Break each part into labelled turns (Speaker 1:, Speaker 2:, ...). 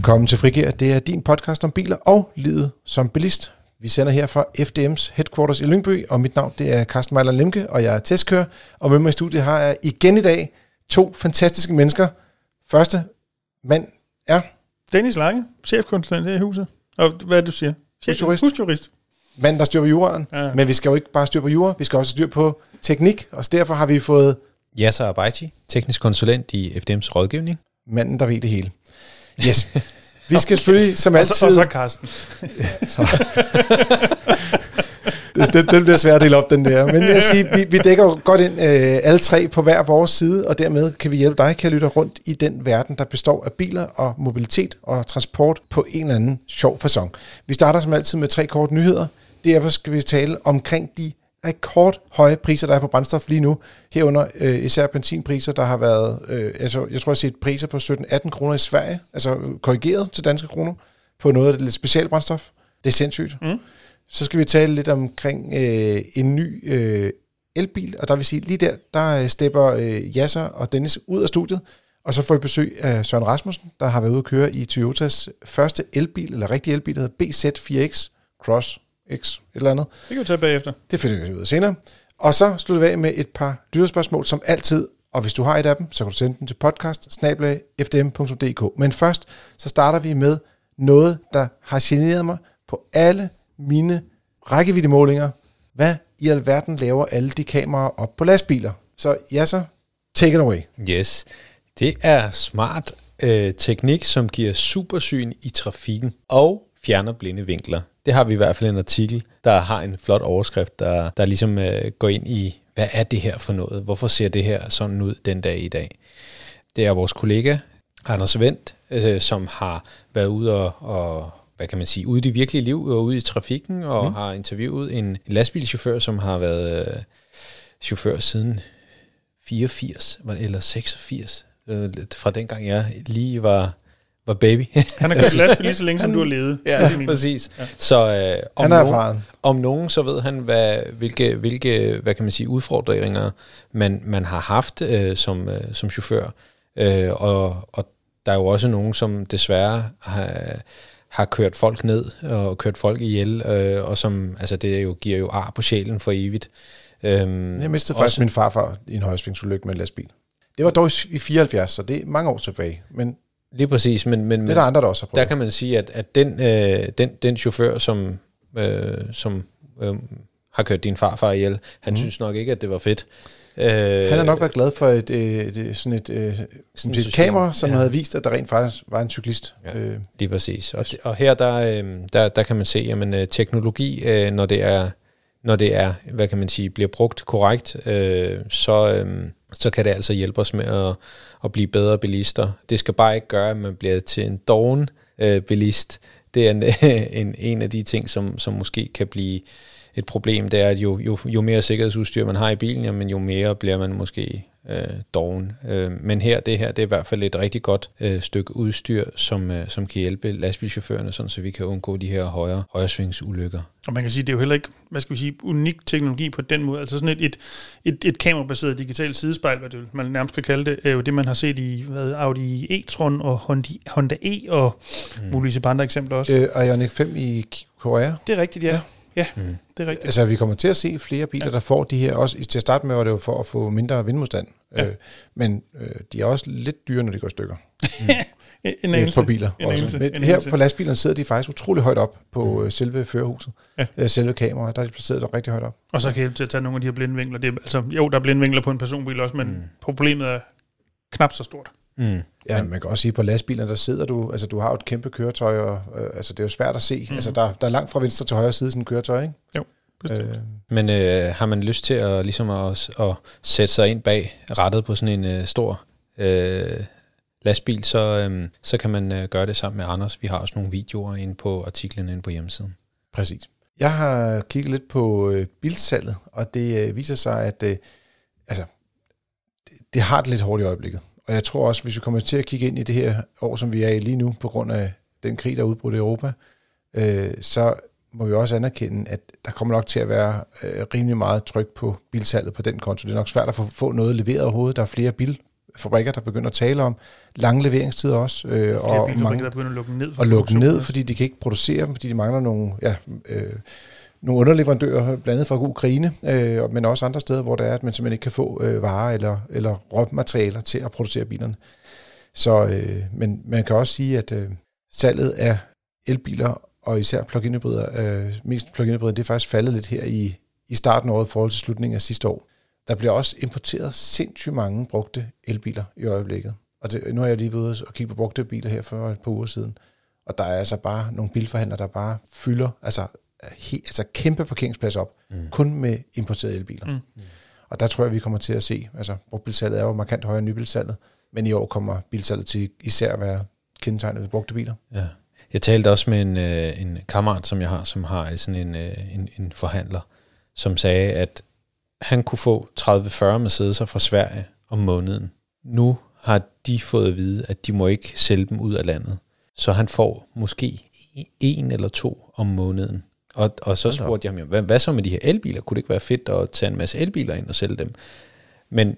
Speaker 1: Velkommen til Frigir. Det er din podcast om biler og livet som bilist. Vi sender her fra FDM's headquarters i Lyngby, og mit navn det er Carsten Mejler Lemke, og jeg er testkører. Og med mig i studiet har jeg igen i dag to fantastiske mennesker. Første mand er...
Speaker 2: Dennis Lange, chefkonsulent her i huset. Og hvad er det, du siger?
Speaker 1: Husjurist.
Speaker 2: Husjurist.
Speaker 1: Mand, der styrer på juraen.
Speaker 2: Ja.
Speaker 1: Men vi skal jo ikke bare styre på jura, vi skal også styre på teknik, og derfor har vi fået
Speaker 3: Yasser Abaiti, teknisk konsulent i FDM's rådgivning.
Speaker 1: manden, der ved det hele. Yes. Vi skal selvfølgelig som
Speaker 2: Og
Speaker 1: altid...
Speaker 2: så, og så Carsten.
Speaker 1: det, det, det bliver svært at dele op, den der. Men jeg vil sige, vi, vi dækker jo godt ind øh, alle tre på hver vores side, og dermed kan vi hjælpe dig, kan lytte rundt i den verden, der består af biler og mobilitet og transport på en eller anden sjov façon. Vi starter som altid med tre korte nyheder. Derfor skal vi tale omkring de rekordhøje priser, der er på brændstof lige nu. Herunder øh, især benzinpriser, der har været, øh, altså, jeg tror, jeg har set priser på 17-18 kroner i Sverige, altså korrigeret til danske kroner, på noget af det lidt specielt brændstof. Det er sindssygt.
Speaker 2: Mm.
Speaker 1: Så skal vi tale lidt omkring øh, en ny øh, elbil, og der vil sige, lige der, der øh, stepper øh, Yasser og Dennis ud af studiet, og så får vi besøg af Søren Rasmussen, der har været ude at køre i Toyotas første elbil, eller rigtig elbil, der hedder BZ4X Cross X, et eller andet.
Speaker 2: Det kan vi tage bagefter.
Speaker 1: Det finder vi ud af senere. Og så slutter vi af med et par lytterspørgsmål, som altid. Og hvis du har et af dem, så kan du sende den til podcast fdm.dk. Men først, så starter vi med noget, der har generet mig på alle mine rækkeviddemålinger. Hvad i alverden laver alle de kameraer op på lastbiler? Så ja så, take it away.
Speaker 3: Yes, det er smart øh, teknik, som giver supersyn i trafikken og fjerner blinde vinkler. Det har vi i hvert fald en artikel, der har en flot overskrift, der, der ligesom øh, går ind i, hvad er det her for noget? Hvorfor ser det her sådan ud den dag i dag? Det er vores kollega, Anders Vendt, øh, som har været ude og, og hvad kan man sige, ude i det virkelige liv og ude i trafikken, og mm. har interviewet en, lastbilchauffør, som har været øh, chauffør siden 84 var det- eller 86, øh, fra dengang jeg lige var, var baby.
Speaker 2: Han har kørt lastbil lige så længe, som du har levet.
Speaker 3: ja, præcis. Ja. Så øh, om,
Speaker 1: Han er
Speaker 3: nogen,
Speaker 1: erfaren.
Speaker 3: om nogen, så ved han, hvad, hvilke, hvilke hvad kan man sige, udfordringer man, man har haft øh, som, øh, som chauffør. Øh, og, og der er jo også nogen, som desværre har, har kørt folk ned og kørt folk ihjel, øh, og som, altså det jo, giver jo ar på sjælen for evigt. Øhm,
Speaker 1: Jeg mistede faktisk min farfar i en højsvingsulykke med en lastbil. Det var dog i 74, så det er mange år tilbage. Men
Speaker 3: Lige præcis, men, men,
Speaker 1: det er der andre, der også har prøvet.
Speaker 3: der kan man sige, at, at den, øh, den, den chauffør, som, øh, som øh, har kørt din farfar ihjel, han mm. synes nok ikke, at det var fedt. Øh,
Speaker 1: Han har nok været glad for et, øh, et, sådan et, øh, sådan et kamera, som
Speaker 3: Ja.
Speaker 1: havde vist, at der rent faktisk var en cyklist.
Speaker 3: Ja.
Speaker 1: Øh,
Speaker 3: Lige præcis. Og, og her der, øh, der, der kan man se, at øh, teknologi, øh, når det er, når det er, hvad kan man sige, bliver brugt korrekt, øh, så, øh, så kan det altså hjælpe os med at, at blive bedre bilister. Det skal bare ikke gøre, at man bliver til en doven øh, bilist. Det er en, en, en af de ting, som, som måske kan blive et problem, det er, at jo, jo, jo mere sikkerhedsudstyr man har i bilen, jamen, jo mere bliver man måske øh, doven. Øh, men her, det her, det er i hvert fald et rigtig godt øh, stykke udstyr, som, øh, som kan hjælpe lastbilchaufførerne, sådan, så vi kan undgå de her højre, højresvingsulykker.
Speaker 2: Og man kan sige, det er jo heller ikke, hvad skal vi sige, unik teknologi på den måde. Altså sådan et, et, et, et kamerabaseret digitalt sidespejl, hvad det, man nærmest kan kalde det, er jo det, man har set i hvad, Audi e-tron og Honda, Honda E og mm. muligvis et par andre eksempler også. Øh.
Speaker 1: øh, Ioniq 5 i Korea.
Speaker 2: Det er rigtigt, ja. Ja, ja
Speaker 3: Mm.
Speaker 2: det er rigtigt.
Speaker 1: Altså, vi kommer til at se flere biler,
Speaker 2: Ja.
Speaker 1: der får de her. Også til at starte med var det jo for at få mindre vindmodstand.
Speaker 2: Ja.
Speaker 1: Øh, men øh, de er også lidt dyre, når de går i stykker.
Speaker 2: En, en
Speaker 1: Øh,
Speaker 2: anelse.
Speaker 1: på biler.
Speaker 2: En anelse.
Speaker 1: Men
Speaker 2: En
Speaker 1: her
Speaker 2: anelse.
Speaker 1: på lastbilerne sidder de faktisk utrolig højt op på øh, selve førerhuset.
Speaker 2: Ja.
Speaker 1: Øh, selve kameraet, der er de placeret der rigtig højt op.
Speaker 2: Og så kan hjælpe til at tage nogle af de her blindvinkler. Det er, altså, jo, der er blindvinkler på en personbil også, men mm.
Speaker 3: Mm.
Speaker 2: problemet er knap så stort.
Speaker 3: Mm.
Speaker 1: Ja, man kan også sige, på lastbilerne, der sidder du, altså du har jo et kæmpe køretøj, og øh, altså, det er jo svært at se. Mm. Altså, der, der er langt fra venstre til højre side sådan en køretøj, ikke?
Speaker 2: Bestemt.
Speaker 1: Øh,
Speaker 3: Men øh, har man lyst til at, ligesom at, at sætte sig ind bag rettet på sådan en øh, stor øh, lastbil, så, øh, så kan man øh, gøre det sammen med Anders. Vi har også nogle videoer inde på artiklen inde på hjemmesiden.
Speaker 1: Præcis. Jeg har kigget lidt på øh, bilsalget, og det øh, viser sig, at øh, altså, det, det har det lidt hårdt i øjeblikket. Og jeg tror også, hvis vi kommer til at kigge ind i det her år, som vi er i lige nu, på grund af den krig, der er udbrudt i Europa, øh, så må vi også anerkende, at der kommer nok til at være øh, rimelig meget tryk på bilsalget på den konto. Det er nok svært at få, få noget leveret overhovedet. Der er flere bil, fabrikker, der begynder at tale om. Lange leveringstider også. Øh,
Speaker 2: Flere
Speaker 1: og
Speaker 2: bilfabrikker,
Speaker 1: mange,
Speaker 2: der begynder at lukke ned for
Speaker 1: og lukke ned, fordi de kan ikke producere dem, fordi de mangler nogle, ja, øh, nogle underleverandører, blandt andet fra Ukraine, øh, men også andre steder, hvor det er, at man simpelthen ikke kan få øh, varer eller, eller råmaterialer til at producere bilerne. Så, øh, men man kan også sige, at øh, salget af elbiler, og især plug-in hybrider, øh, mest plug-in hybrider, det er faktisk faldet lidt her i, i starten af året i forhold til slutningen af sidste år. Der bliver også importeret sindssygt mange brugte elbiler i øjeblikket. Og det, nu har jeg lige været og kigge på brugte biler her for et par uger siden. Og der er altså bare nogle bilforhandlere, der bare fylder altså, he, altså kæmpe parkeringspladser op, mm. kun med importerede elbiler.
Speaker 2: Mm.
Speaker 1: Mm. Og der tror jeg, vi kommer til at se, altså brugtbilsalget er jo markant højere end nybilsalget, men i år kommer bilsalget til især at være kendetegnet ved brugte biler.
Speaker 3: Ja. Jeg talte også med en, øh, en kammerat, som jeg har, som har sådan en, øh, en, en forhandler, som sagde, at han kunne få 30-40 Mercedes'er fra Sverige om måneden. Nu har de fået at vide, at de må ikke sælge dem ud af landet. Så han får måske en eller to om måneden. Og, og så spurgte jeg ham, "Jamen, hvad, hvad så med de her elbiler? Kunne det ikke være fedt at tage en masse elbiler ind og sælge dem? Men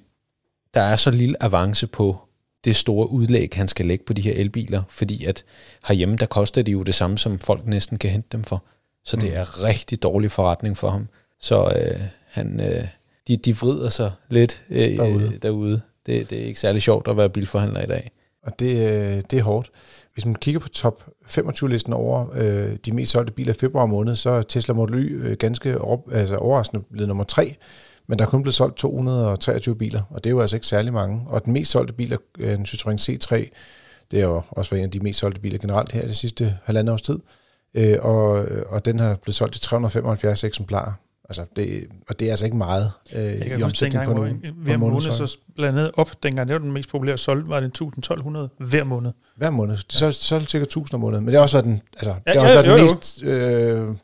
Speaker 3: der er så lille avance på det store udlæg, han skal lægge på de her elbiler, fordi at herhjemme, der koster det jo det samme, som folk næsten kan hente dem for. Så det
Speaker 1: Mm.
Speaker 3: er rigtig dårlig forretning for ham. Så øh, han, øh, de, de vrider sig lidt øh,
Speaker 1: Derude.
Speaker 3: derude. derude. Det, det er ikke særlig sjovt at være bilforhandler i dag.
Speaker 1: Og det, øh, det er hårdt. Hvis man kigger på top 25-listen over øh, de mest solgte biler i februar måned, så er Tesla Model Y øh, ganske over, altså overraskende blevet nummer 3, men der er kun blevet solgt 223 biler, og det er jo altså ikke særlig mange. Og den mest solgte bil er øh, en Citroën C3, det er jo også været en af de mest solgte biler generelt her det sidste halvandet års tid, øh, og, og den har blevet solgt i 375 eksemplarer. Altså det, og det er altså ikke meget øh,
Speaker 2: Jeg
Speaker 1: i
Speaker 2: kan huske
Speaker 1: omsætning på
Speaker 2: hvor
Speaker 1: nu.
Speaker 2: en-
Speaker 1: på
Speaker 2: hver måned så blandet op, dengang det var den mest populære solgt, var det 1.200 hver måned.
Speaker 1: Hver måned. Så, så er det cirka 1000 om måneden. Men det har også været den, altså,
Speaker 2: Ja,
Speaker 1: det har også
Speaker 2: ja,
Speaker 1: været den
Speaker 2: jo, jo.
Speaker 1: mest... Øh,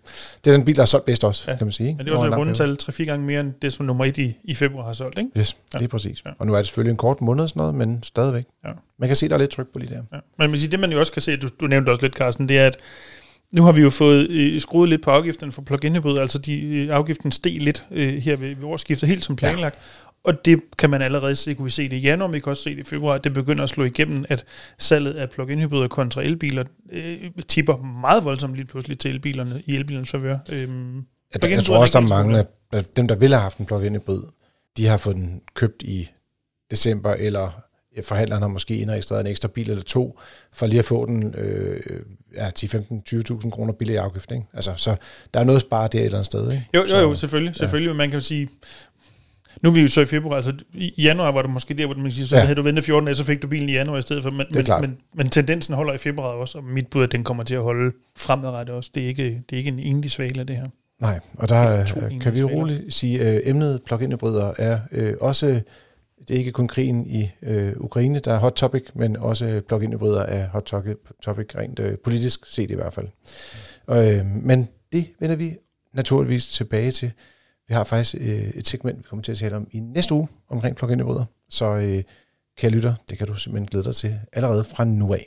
Speaker 1: det er den bil, der har solgt bedst også,
Speaker 2: Ja.
Speaker 1: ja. kan man sige.
Speaker 2: Men det så i
Speaker 1: lang periode.
Speaker 2: rundetal 3-4 gange mere end det, som nummer 1 i, i februar har solgt, ikke?
Speaker 1: Yes,
Speaker 2: Ja.
Speaker 1: lige præcis.
Speaker 2: Ja.
Speaker 1: Og nu er det selvfølgelig en kort måned og sådan noget, men stadigvæk.
Speaker 2: Ja.
Speaker 1: Man kan se, der er lidt tryk på lige der.
Speaker 2: Ja. Men man siger, det man jo også kan se, du, du nævnte også lidt, Carsten, det er, at nu har vi jo fået øh, skruet lidt på afgiften for plug-in hybrid, altså de, øh, afgiften steg lidt øh, her ved, ved årsskiftet, helt som planlagt. Ja. Og det kan man allerede se, kunne vi se det i januar, vi kan også se det i februar, at det begynder at slå igennem, at salget af plug-in hybrider kontra elbiler øh, tipper meget voldsomt lige pludselig til elbilerne, i elbilernes favør. Plug-in
Speaker 1: jeg
Speaker 2: hybrid
Speaker 1: tror også, der er mange af dem, der ville have haft en plug-in hybrid, de har fået den købt i december, eller forhandleren har måske indregistreret en ekstra bil eller to, for lige at få den øh, ja, 10, 15, 20.000 kroner billig i afgift. Ikke? Altså, så der er noget spare der et eller andet sted. Ikke?
Speaker 2: Jo, jo, jo, selvfølgelig.
Speaker 1: ja.
Speaker 2: selvfølgelig men man kan jo sige, nu er vi jo så i februar, altså i januar var det måske der, hvor man siger, så
Speaker 1: Ja.
Speaker 2: havde du ventet 14 dage, så fik du bilen i januar i stedet for. Men,
Speaker 1: er
Speaker 2: men,
Speaker 1: klart.
Speaker 2: men, men tendensen holder i februar også, og mit bud er, at den kommer til at holde fremadrettet også. Det er ikke, det er ikke en enlig svale, det her.
Speaker 1: Nej, og der øh, kan vi jo roligt sige, at øh, emnet plug-in hybrider er øh, også, det er ikke kun krigen i øh, Ukraine, der er hot topic, men også øh, plug-in hybrider er hot topic, topic rent øh, politisk set i hvert fald. Og, øh, men det vender vi naturligvis tilbage til. Vi har faktisk øh, et segment, vi kommer til at tale om i næste uge omkring plug-in hybrider. Så øh, kære lytter, det kan du simpelthen glæde dig til allerede fra nu af.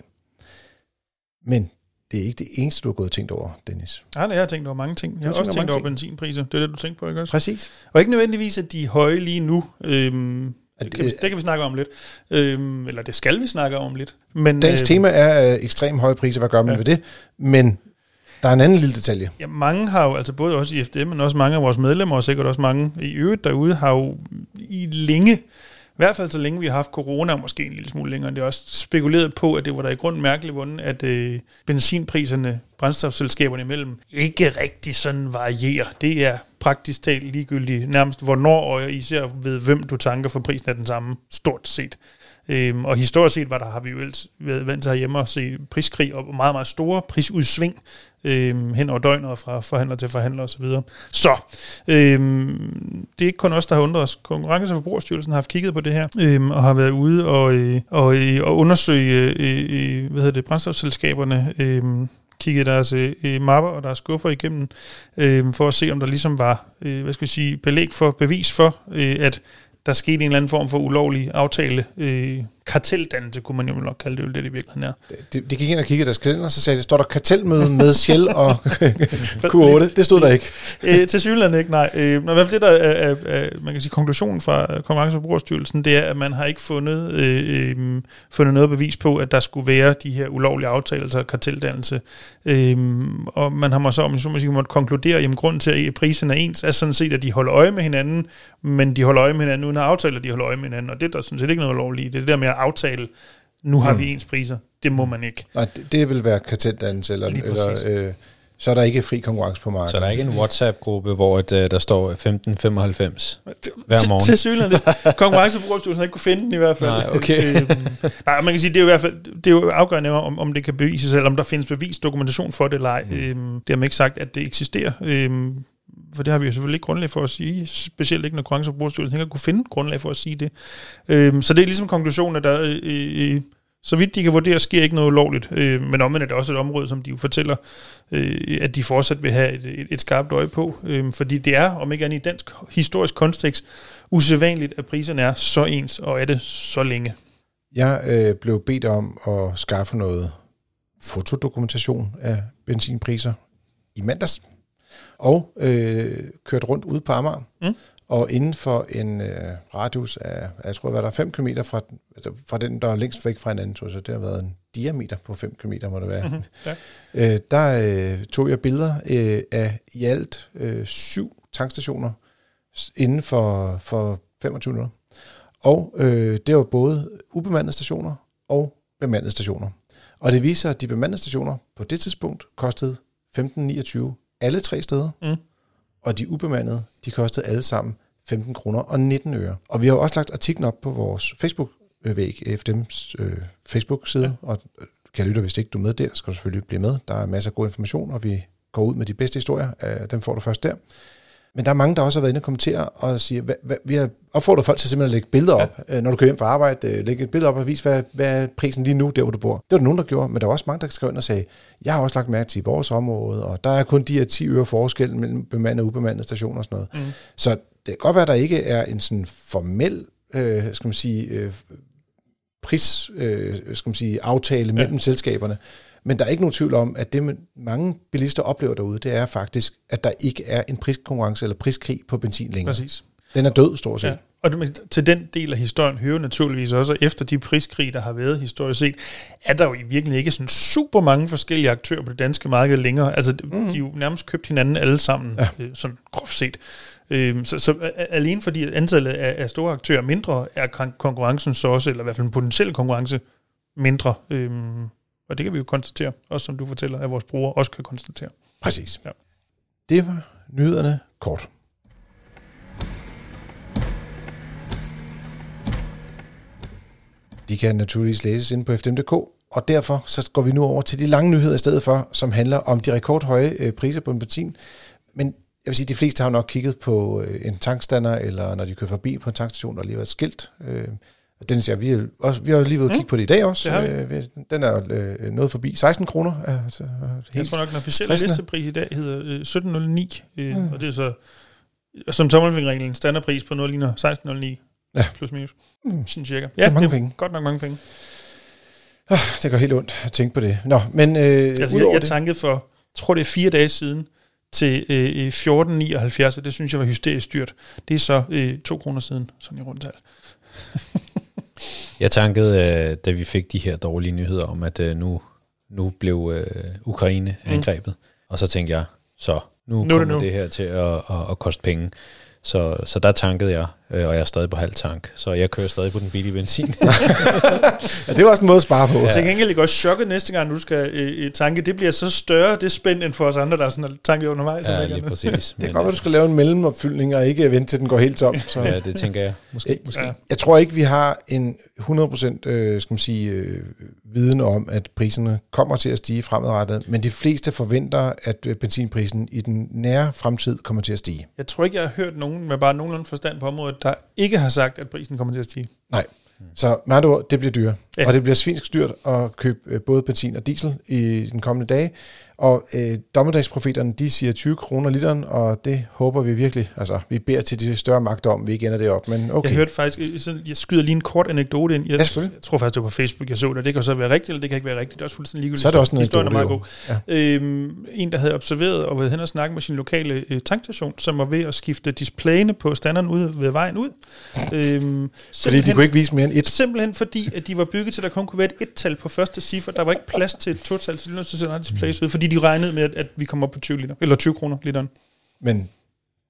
Speaker 1: Men det er ikke det eneste, du har gået og tænkt over, Dennis.
Speaker 2: Ja, jeg har tænkt over mange ting. Jeg har
Speaker 1: tænkt
Speaker 2: også
Speaker 1: over
Speaker 2: tænkt over
Speaker 1: ting.
Speaker 2: benzinpriser. Det er det, du tænkte på, ikke også?
Speaker 1: Præcis.
Speaker 2: Og ikke nødvendigvis, at de er høje lige nu. Øhm, det, kan vi,
Speaker 1: det-
Speaker 2: det kan vi snakke om lidt. Øhm, eller det skal vi snakke om lidt. Men,
Speaker 1: Dagens
Speaker 2: øhm,
Speaker 1: tema er øh, ekstrem høje priser. Hvad gør man
Speaker 2: Ja.
Speaker 1: ved det? Men der er en anden lille detalje.
Speaker 2: Ja, mange har jo, altså både også i FDM, men også mange af vores medlemmer, og sikkert også mange i øvrigt derude, har jo i længe, hvert fald så længe vi har haft corona, måske en lille smule længere, det er også spekuleret på, at det var der i grund mærkeligt vunden, at øh, benzinpriserne, brændstofselskaberne imellem, ikke rigtig sådan varierer. Det er praktisk talt ligegyldigt nærmest hvornår, og især ved hvem du tanker, for prisen er den samme, stort set. Øhm, og historisk set var der, har vi jo ellers været vant til herhjemme at se priskrig og meget, meget store prisudsving øhm, hen over døgnet og fra forhandler til forhandler osv. Så, så øhm, det er ikke kun os, der har undret os. Konkurrence- og Forbrugerstyrelsen har haft kigget på det her øhm, og har været ude og, øh, og, øh, og undersøge øh, øh, hvad hedder det, brændstofselskaberne, øh, kigget deres øh, øh, mapper og deres skuffer igennem, øh, for at se, om der ligesom var, øh, hvad skal vi sige, belæg for, bevis for, øh, at der skete en eller anden form for ulovlig aftale, øh, karteldannelse, kunne man jo nok kalde det, det, det i virkeligheden er.
Speaker 1: De, de gik ind og kiggede deres kalender, så sagde de, står der kartelmøde med Shell og Q8? Det stod der ikke.
Speaker 2: øh, til synligheden ikke, nej. Øh, men i hvert fald det, der er, er, er, man kan sige, konklusionen fra Konkurrence- og Forbrugerstyrelsen, det er, at man har ikke fundet, øh, øh, fundet noget bevis på, at der skulle være de her ulovlige aftaler, altså karteldannelse. Øh, og man har må så, om så må sige, måtte konkludere, at grunden til, at prisen er ens, er sådan set, at de holder øje med hinanden, men de holder øje med hinanden uden at aftale, at de holder øje med hinanden. Og det er der sådan set ikke noget ulovligt i. Det er det der med at aftale, nu har mm. vi ens priser. Det må man ikke.
Speaker 1: Nej, det, det vil være karteldannelse, eller, eller øh, så er der ikke fri konkurrence på markedet.
Speaker 3: Så der er ikke en WhatsApp-gruppe, hvor et, øh, der står 1595 hver morgen?
Speaker 2: Til synligheden. Konkurrence- og Forbrugerstyrelsen har ikke kunne finde den i hvert fald.
Speaker 3: Nej, okay.
Speaker 2: øhm, nej, man kan sige, det er jo i hvert fald det er jo afgørende, om, om det kan bevises, eller om der findes bevis, dokumentation for det eller ej. Mm. Øhm, det har man ikke sagt, at det eksisterer. Øhm, for det har vi jo selvfølgelig ikke grundlag for at sige, specielt ikke når Konkurrence- og Brugerstyrelsen ikke har kunne finde grundlag for at sige det. Øh, så det er ligesom konklusionen, at der øh, øh, øh, så vidt de kan vurdere, sker ikke noget ulovligt. Øh, men omvendt er det også et område, som de jo fortæller, øh, at de fortsat vil have et, et, et skarpt øje på. Øh, fordi det er, om ikke andet i dansk historisk kontekst, usædvanligt, at priserne er så ens, og er det så længe.
Speaker 1: Jeg øh, blev bedt om at skaffe noget fotodokumentation af benzinpriser i mandags, og øh, kørt rundt ude på Amager.
Speaker 2: Mm.
Speaker 1: Og inden for en øh, radius af, jeg tror, hvad der er 5 km fra, altså fra den, der er længst væk fra hinanden, så det har været en diameter på 5 km, må det være.
Speaker 2: Mm-hmm. Ja.
Speaker 1: Øh, der øh, tog jeg billeder øh, af i alt øh, syv tankstationer inden for, for 25 minutter. Og øh, det var både ubemandede stationer og bemandede stationer. Og det viser, at de bemandede stationer på det tidspunkt kostede 15,29 alle tre steder.
Speaker 2: Mm.
Speaker 1: Og de ubemandede, de kostede alle sammen 15 kroner og 19 øre. Og vi har jo også lagt artiklen op på vores Facebook-væg, FDM's øh, Facebook-side. Ja. Og øh, kan lytte, hvis ikke du er med der, skal du selvfølgelig blive med. Der er masser af god information, og vi går ud med de bedste historier. Øh, dem får du først der. Men der er mange, der også har været inde og kommentere og siger, hvad, hvad, vi har opfordret folk til simpelthen at lægge billeder op, ja. når du kører hjem fra arbejde, øh, lægge et billede op og vise, hvad, hvad er prisen lige nu, der hvor du bor. Det var der nogen, der gjorde, men der var også mange, der skrev ind og sagde, jeg har også lagt mærke til vores område, og der er kun de her 10 øre forskel mellem bemandede og ubemandede stationer og sådan noget.
Speaker 2: Mm.
Speaker 1: Så det kan godt være, at der ikke er en sådan formel, øh, skal man sige, øh, pris, øh, skal man sige, aftale mellem selskaberne. Men der er ikke nogen tvivl om, at det, man- mange bilister oplever derude, det er faktisk, at der ikke er en priskonkurrence eller priskrig på benzin længere.
Speaker 2: Præcis.
Speaker 1: Den er død, stort set.
Speaker 2: Ja. Og til den del af historien hører naturligvis også, at efter de priskrig, der har været historisk set, er der jo i virkeligheden ikke sådan super mange forskellige aktører på det danske marked længere. Altså, mm. de er jo nærmest købt hinanden alle sammen, ja. øh, sådan groft set. Øhm, så, så alene fordi antallet af, af store aktører er mindre, er kon- konkurrencen så også, eller i hvert fald en potentiel konkurrence, mindre. Øhm, og det kan vi jo konstatere, også som du fortæller, at vores brugere også kan konstatere.
Speaker 1: Præcis.
Speaker 2: Ja.
Speaker 1: Det var nyhederne kort. De kan naturligvis læses inde på fdm.dk, og derfor så går vi nu over til de lange nyheder i stedet for, som handler om de rekordhøje øh, priser på en benzin. Men jeg vil sige, at de fleste har nok kigget på øh, en tankstander, eller når de kører forbi på en tankstation, der lige har et skilt. Øh, og Dennis, ja, vi, er, også, vi har lige været ude og kigge på det i dag også.
Speaker 2: Det.
Speaker 1: Øh, den er øh, noget forbi 16 kroner. Altså,
Speaker 2: Jeg tror nok, den officielle
Speaker 1: stressende.
Speaker 2: listepris i dag hedder øh, 1709, øh, mm. og det er så som tommelfingerreglen en standardpris på noget ligner 1609
Speaker 1: Ja.
Speaker 2: plus minus.
Speaker 1: Mm.
Speaker 2: Sådan cirka.
Speaker 1: Det er mange penge.
Speaker 2: Godt nok mange penge.
Speaker 1: Ah, det gør helt ondt at tænke på det. Nå, men øh,
Speaker 2: Altså, jeg, jeg
Speaker 1: det,
Speaker 2: tankede for, tror det er fire dage siden, til øh, 1479, og det synes jeg var hysterisk dyrt. Det er så øh, to kroner siden, sådan i rundt tal.
Speaker 3: Jeg tankede, øh, da vi fik de her dårlige nyheder om, at øh, nu, nu blev øh, Ukraine
Speaker 2: Mm.
Speaker 3: angrebet. Og så tænkte jeg, så nu,
Speaker 2: Nu er
Speaker 3: nu
Speaker 2: det
Speaker 3: kommer
Speaker 2: nu.
Speaker 3: det her til at, at, at koste penge. Så, så der tankede jeg, øh, og jeg er stadig på halv tank. Så jeg kører stadig på den billige benzin.
Speaker 1: ja, det var også en måde at spare på.
Speaker 2: Ja. Til gengæld ikke også chokket næste gang, du skal øh, øh, tanke. Det bliver så større, det spænd, end for os andre, der er sådan har tanket undervejs.
Speaker 3: ja, lige præcis.
Speaker 1: Det kan godt være, du skal lave en mellemopfyldning, og ikke vente til den går helt tom. Så.
Speaker 3: Ja, det tænker jeg. Måske.
Speaker 1: Jeg,
Speaker 3: måske.
Speaker 2: Ja.
Speaker 1: jeg tror ikke, vi har en 100% øh, skal man sige, øh, viden om, at priserne kommer til at stige fremadrettet, men de fleste forventer, at øh, benzinprisen i den nære fremtid kommer til at stige.
Speaker 2: Jeg tror ikke, jeg har hørt nogen med bare nogenlunde forstand på området, der ikke har sagt, at prisen kommer til at stige.
Speaker 1: Nej. Så med andre ord, det bliver dyrt.
Speaker 2: Ja.
Speaker 1: Ja. Og det bliver svinsk dyrt at købe øh, både benzin og diesel i den kommende dage. Og øh, dommedagsprofeterne, de siger 20 kroner literen, og det håber vi virkelig. Altså, vi beder til de større magter om, vi ikke ender det op. Men okay.
Speaker 2: Jeg hørte faktisk, øh, jeg skyder lige en kort anekdote ind. Jeg,
Speaker 1: Ja,
Speaker 2: jeg tror faktisk, det var på Facebook, jeg så det. Det kan så være rigtigt, eller det kan ikke være rigtigt. Det er også fuldstændig ligegyldigt.
Speaker 1: Så er det også en
Speaker 2: Historien er meget
Speaker 1: anekdote,
Speaker 2: god.
Speaker 1: jo.
Speaker 2: Øhm, en, der havde observeret og været hen og snakket med sin lokale øh, tankstation, som var ved at skifte displayene på standeren ud ved vejen ud. Øhm,
Speaker 1: Fordi de kunne ikke vise mere end et.
Speaker 2: Simpelthen fordi, at de var bygget til, at der kun kunne være et et-tal på første cifre. Der var ikke plads til et total, så de nødt til at sende displays ud, fordi de regnede med, at, vi kommer op på 20 liter, eller 20 kroner literen.
Speaker 1: Men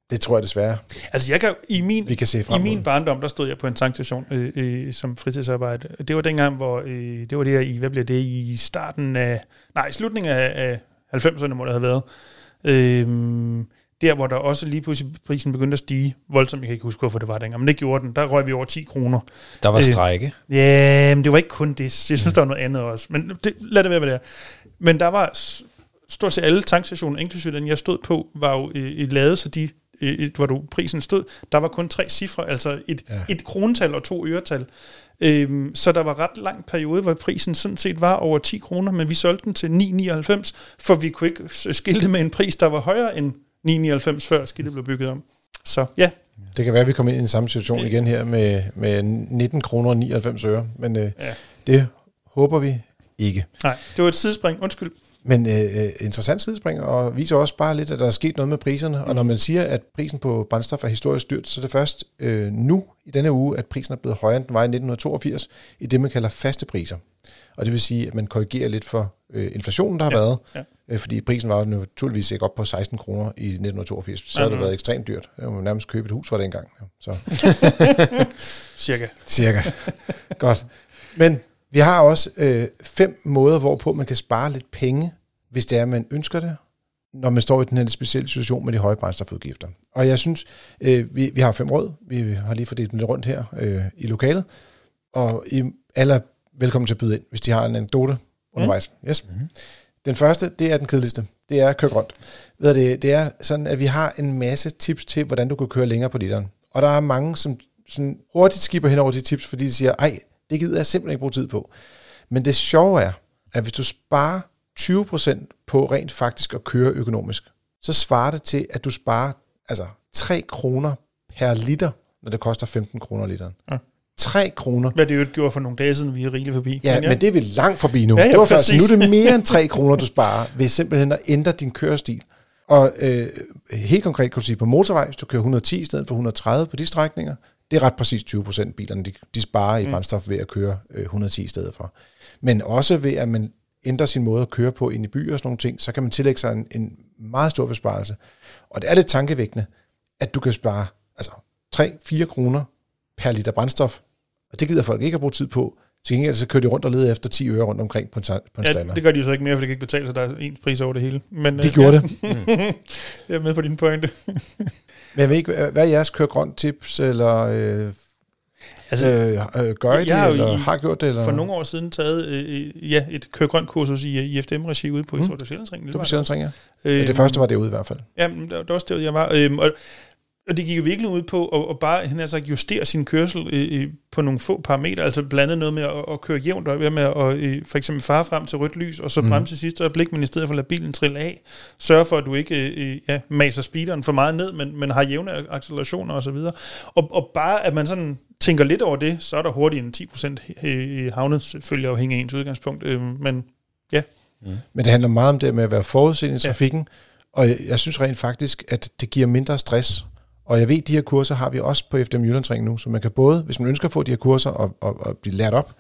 Speaker 1: det tror jeg desværre,
Speaker 2: Altså jeg kan, i min,
Speaker 1: vi kan se
Speaker 2: i min barndom, der stod jeg på en tankstation øh, øh, som fritidsarbejde. Det var dengang, hvor øh, det var det her i, hvad blev det, i starten af, nej, i slutningen af, af 90'erne må det have været. Øh, der, hvor der også lige pludselig prisen begyndte at stige voldsomt. Jeg kan ikke huske, hvorfor det var dengang, men det gjorde den. Der røg vi over 10 kroner.
Speaker 3: Der var
Speaker 2: Øh,
Speaker 3: strække.
Speaker 2: Ja, men det var ikke kun det. Jeg synes, der var noget andet også. Men det, lad det være med det her. Men der var stort set alle tankstationer, inklusive den, jeg stod på, var jo øh, lavet, så de, øh, hvor du prisen stod, der var kun tre cifre, altså et, ja. Et kronetal og to øretal. Øhm, så der var ret lang periode, hvor prisen sådan set var over 10 kroner, men vi solgte den til 9,99, for vi kunne ikke skilte med en pris, der var højere end 9,99, før skiltet blev bygget om. Så ja,
Speaker 1: Det kan være, at vi kommer ind i den samme situation
Speaker 2: Det-
Speaker 1: igen her med, med 19 kroner og 99 øre. Men øh,
Speaker 2: Ja.
Speaker 1: det håber vi ikke.
Speaker 2: nej, det var et sidespring. Undskyld.
Speaker 1: Men øh, øh, interessant sidespring, og viser også bare lidt, at der er sket noget med priserne. Og når man siger, at prisen på brændstof er historisk dyrt, så er det først øh, nu i denne uge, at prisen er blevet højere, end den var i 1982, i det, man kalder faste priser. Og det vil sige, at man korrigerer lidt for øh, inflationen, der har
Speaker 2: Ja,
Speaker 1: været.
Speaker 2: ja.
Speaker 1: Øh, fordi prisen var naturligvis ikke op på 16 kroner i 1982. Så
Speaker 2: Nej,
Speaker 1: havde det været ekstremt dyrt. Det var nærmest købe et hus for dengang. Ja, Så.
Speaker 2: Cirka.
Speaker 1: Cirka. Godt. Men vi har også øh, fem måder, hvorpå man kan spare lidt penge, hvis det er, man ønsker det, når man står i den her specielle situation med de høje brændstofudgifter. Og jeg synes, øh, vi, vi har fem råd. Vi har lige fordelt dem lidt rundt her øh, i lokalet. Og I, alle er velkommen til at byde ind, hvis de har en anekdote undervejs. Yes.
Speaker 3: Mhm.
Speaker 1: Den første, det er den kedeligste. Det er kør grønt. Ved det, det er sådan, at vi har en masse tips til, hvordan du kan køre længere på literen. Og der er mange, som sådan hurtigt skipper hen over de tips, fordi de siger, ej, det gider jeg simpelthen ikke bruge tid på. Men det sjove er, at hvis du sparer 20% på rent faktisk at køre økonomisk, så svarer det til, at du sparer altså 3 kroner per liter, når det koster 15 kroner literen.
Speaker 2: Ja.
Speaker 1: 3 kroner.
Speaker 2: Hvad det jo gjorde for nogle dage siden, vi er rigeligt forbi.
Speaker 1: Ja, men, men det er vi langt forbi nu.
Speaker 2: Ja, ja,
Speaker 1: det var faktisk, nu er det mere end 3 kroner, du sparer ved simpelthen at ændre din kørestil. Og øh, helt konkret kan du sige, på motorvej, hvis du kører 110 i stedet for 130 på de strækninger, det er ret præcis 20 procent bilerne, de, de sparer i
Speaker 2: Mm.
Speaker 1: brændstof ved at køre øh, 110 i stedet for. Men også ved, at man ændrer sin måde at køre på ind i byer og sådan nogle ting, så kan man tillægge sig en, en meget stor besparelse. Og det er lidt tankevækkende, at du kan spare altså 3-4 kroner per liter brændstof, og det gider folk ikke at bruge tid på. Til gengæld så kører de rundt og leder efter 10 øre rundt omkring på en, på en
Speaker 2: Ja,
Speaker 1: standard.
Speaker 2: det gør de jo så ikke mere, for det kan ikke betale sig, der er ens pris over det hele. Men,
Speaker 1: De
Speaker 2: øh,
Speaker 1: gjorde
Speaker 2: ja.
Speaker 1: det.
Speaker 2: jeg er med på din pointe.
Speaker 1: Men jeg ved ikke, hvad er jeres kør grønt tips, eller øh,
Speaker 2: Altså,
Speaker 1: øh, øh, gør I det, eller
Speaker 2: i-
Speaker 1: har gjort det? Eller?
Speaker 2: for nogle år siden taget øh, ja, et kør grønt kursus i, i FDM-regi ude på
Speaker 1: Mm.
Speaker 2: Isort Sjællandsringen.
Speaker 1: det var Sjællandsring, ja.
Speaker 2: Øh,
Speaker 1: ja. Det første var derude i hvert fald.
Speaker 2: Ja, det var det også derude, jeg var. Øhm, og, og det gik jo virkelig ud på at, at bare han altså, justere sin kørsel øh, på nogle få parametre, altså blandt andet noget med at, at køre jævnt, og være med at øh, for eksempel fare frem til rødt lys, og så
Speaker 1: Mhm.
Speaker 2: bremse mm. sidste øjeblik, men i stedet for at lade bilen trille af, sørge for, at du ikke øh, øh, ja, maser speederen for meget ned, men, men har jævne accelerationer osv. Og, og bare, at man sådan tænker lidt over det, så er der hurtigt en 10% øh, havnet, selvfølgelig afhængig af ens udgangspunkt, øh, men
Speaker 1: Men det handler meget om det med at være forudseende i
Speaker 2: Ja.
Speaker 1: trafikken, og jeg, jeg synes rent faktisk, at det giver mindre stress. Og jeg ved, at de her kurser har vi også på FDM Jyllandsring nu, så man kan både, hvis man ønsker at få de her kurser og, og, og blive lært op,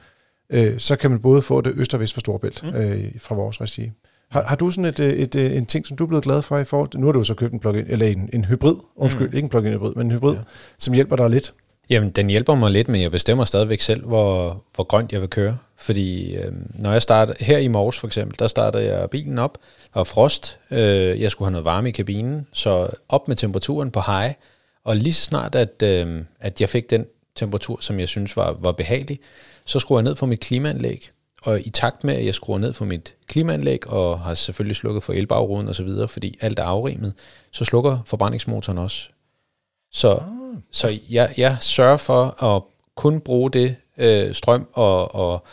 Speaker 1: øh, så kan man både få det øst og vest for Storbælt
Speaker 2: Mm.
Speaker 1: øh, fra vores regi. Har, har du sådan et, øh, et, et, en ting, som du er blevet glad for i forhold til, nu har du jo så købt en plug-in, eller en, en hybrid, undskyld,
Speaker 3: Mm.
Speaker 1: ikke en plug-in hybrid, men en hybrid,
Speaker 3: Ja.
Speaker 1: som hjælper dig lidt.
Speaker 3: Jamen, den hjælper mig lidt, men jeg bestemmer stadigvæk selv, hvor, hvor grønt jeg vil køre. Fordi øh, når jeg starter, her i morges for eksempel, der startede jeg bilen op, var frost, øh, jeg skulle have noget varme i kabinen, så op med temperaturen på high, og lige så snart, at, øh, at jeg fik den temperatur, som jeg synes var, var behagelig, så skruer jeg ned for mit klimaanlæg, og i takt med, at jeg skruer ned for mit klimaanlæg, og har selvfølgelig slukket for elbagruden og så videre, fordi alt er afrimet, så slukker forbrændingsmotoren også. Så, så jeg, jeg sørger for at kun bruge det øh, strøm og, og,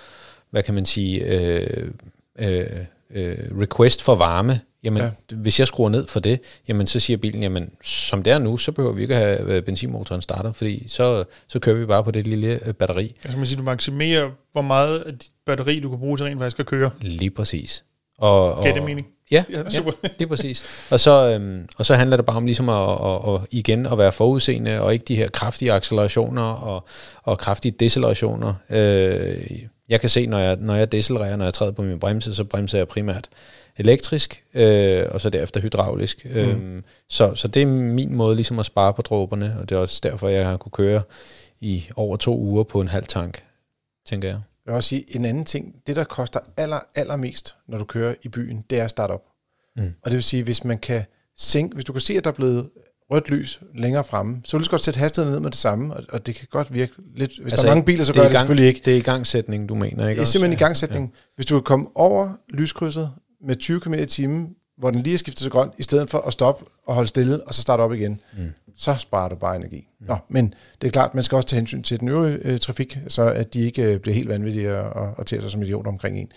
Speaker 3: hvad kan man sige, øh, øh, øh, request for varme, jamen ja. hvis jeg skruer ned for det, jamen så siger bilen, jamen som det er nu, så behøver vi ikke have øh, benzinmotoren starter, fordi så, så kører vi bare på det lille øh, batteri.
Speaker 2: Altså man siger, du maksimerer, hvor meget af dit batteri, du kan bruge til rent faktisk at køre.
Speaker 3: Lige præcis. Og,
Speaker 2: og, Giver det mening?
Speaker 3: Ja, ja, super. ja, det er præcis. Og så, øhm, og så handler det bare om ligesom at, at, at, igen at være forudseende, og ikke de her kraftige accelerationer og, og kraftige decelerationer. Øh, jeg kan se, når jeg, når jeg decelererer, når jeg træder på min bremse, så bremser jeg primært elektrisk, øh, og så derefter hydraulisk. Mm. Øhm, så, så det er min måde ligesom at spare på dråberne, og det er også derfor, jeg har kunne køre i over to uger på en halv tank, tænker jeg.
Speaker 1: Jeg vil også sige, en anden ting, det der koster aller, allermest, når du kører i byen, det er at starte op. Mm. Og det vil sige, hvis man kan sænke, hvis du kan se, at der er blevet rødt lys længere fremme, så vil du godt sætte hastigheden ned med det samme, og, og det kan godt virke lidt... Hvis altså, der er mange biler, så gør det, det selvfølgelig ikke.
Speaker 3: Det er i gangsætning, du mener, ikke?
Speaker 1: Det er simpelthen i gangsætning. Ja. Hvis du kan komme over lyskrydset med 20 km i timen, hvor den lige er skiftet til grøn, i stedet for at stoppe og holde stille, og så starte op igen, mm. så sparer du bare energi. Mm. Nå, men det er klart, man skal også tage hensyn til den øvrige øh, trafik, så at de ikke øh, bliver helt vanvittige og, og, og sig som idioter omkring en.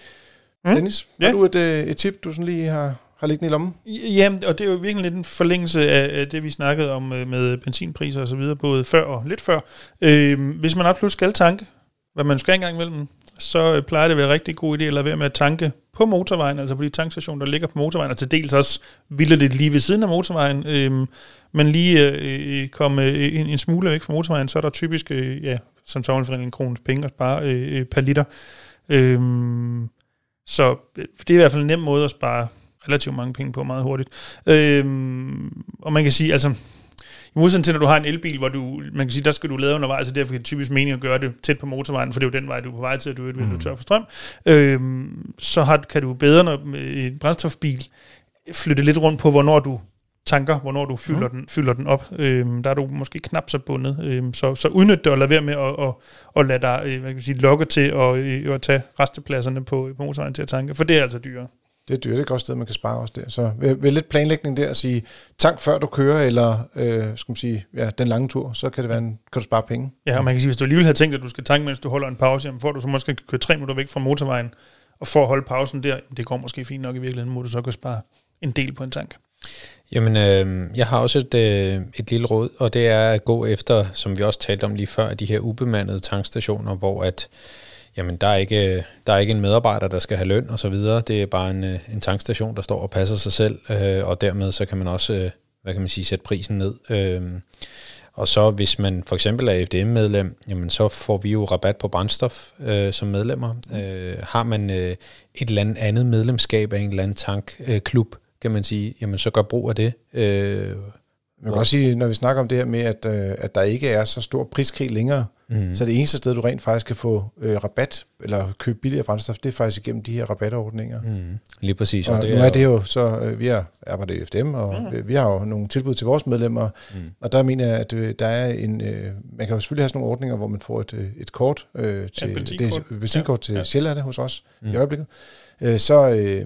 Speaker 1: Mm. Dennis, ja. har du et, øh, et tip, du sådan lige har, har liggende i lommen?
Speaker 2: Jamen, og det er jo virkelig lidt en forlængelse af, det, vi snakkede om øh, med benzinpriser og så videre, både før og lidt før. Øh, hvis man absolut skal tanke, hvad man skal engang imellem, så øh, plejer det at være en rigtig god idé at lade være med at tanke på motorvejen, altså på de tankstationer, der ligger på motorvejen, og til dels også vildt det lige ved siden af motorvejen, øhm, men lige øh, øh, komme øh, en, en smule væk fra motorvejen, så er der typisk, øh, ja, som en kroner penge at spare øh, øh, per liter. Øhm, så det er i hvert fald en nem måde at spare relativt mange penge på meget hurtigt. Øhm, og man kan sige, altså, i modsætning til, når du har en elbil, hvor du, man kan sige, der skal du lade undervejs, så derfor kan det typisk mening at gøre det tæt på motorvejen, for det er jo den vej, du er på vej til, at du mm. tør for strøm. Øhm, så har, kan du bedre, når en brændstofbil, flytte lidt rundt på, hvornår du tanker, hvornår du fylder, mm. den, fylder den op. Øhm, der er du måske knap så bundet. Øhm, så, så udnyt det og lad være med at, at, at lade dig øh, hvad kan jeg sige, lokke til at, øh, at tage restepladserne på, på motorvejen til at tanke, for det er altså dyrere.
Speaker 1: Det er dyrt, det er et godt sted, man kan spare også der. Så ved, ved lidt planlægning der at sige, tank før du kører, eller øh, skal man sige, ja, den lange tur, så kan det være en, kan du spare penge.
Speaker 2: Ja, og man kan sige, hvis du alligevel har tænkt, at du skal tanke, mens du holder en pause, jamen får du så måske køre tre minutter væk fra motorvejen, og for at holde pausen der, det går måske fint nok i virkeligheden, må du så kan spare en del på en tank.
Speaker 3: Jamen, øh, jeg har også et, øh, et lille råd, og det er at gå efter, som vi også talte om lige før, de her ubemandede tankstationer, hvor at jamen der er ikke, der er ikke en medarbejder, der skal have løn og så videre. Det er bare en, øh, en tankstation, der står og passer sig selv, øh, og dermed så kan man også, øh, hvad kan man sige, sætte prisen ned. Øh, og så hvis man for eksempel er FDM-medlem, jamen så får vi jo rabat på brændstof øh, som medlemmer. Øh, har man øh, et eller andet, andet medlemskab af en eller anden tankklub, øh, kan man sige, jamen så gør brug af det. Øh,
Speaker 1: man kan også sige, når vi snakker om det her med, at, øh, at der ikke er så stor priskrig længere, mm. så det eneste sted, du rent faktisk kan få øh, rabat, eller købe billigere brændstof, det er faktisk igennem de her rabatordninger.
Speaker 3: Mm. Lige præcis.
Speaker 1: Og, og det nu er det jo så, øh, vi er arbejdet i FDM, og mm. vi har jo nogle tilbud til vores medlemmer, mm. og der mener jeg, at øh, der er en, øh, man kan jo selvfølgelig have sådan nogle ordninger, hvor man får et, øh, et kort øh, til, ja, benzinkort, det, benzinkort ja. til ja. Sjælland hos os mm. i øjeblikket, øh, så øh,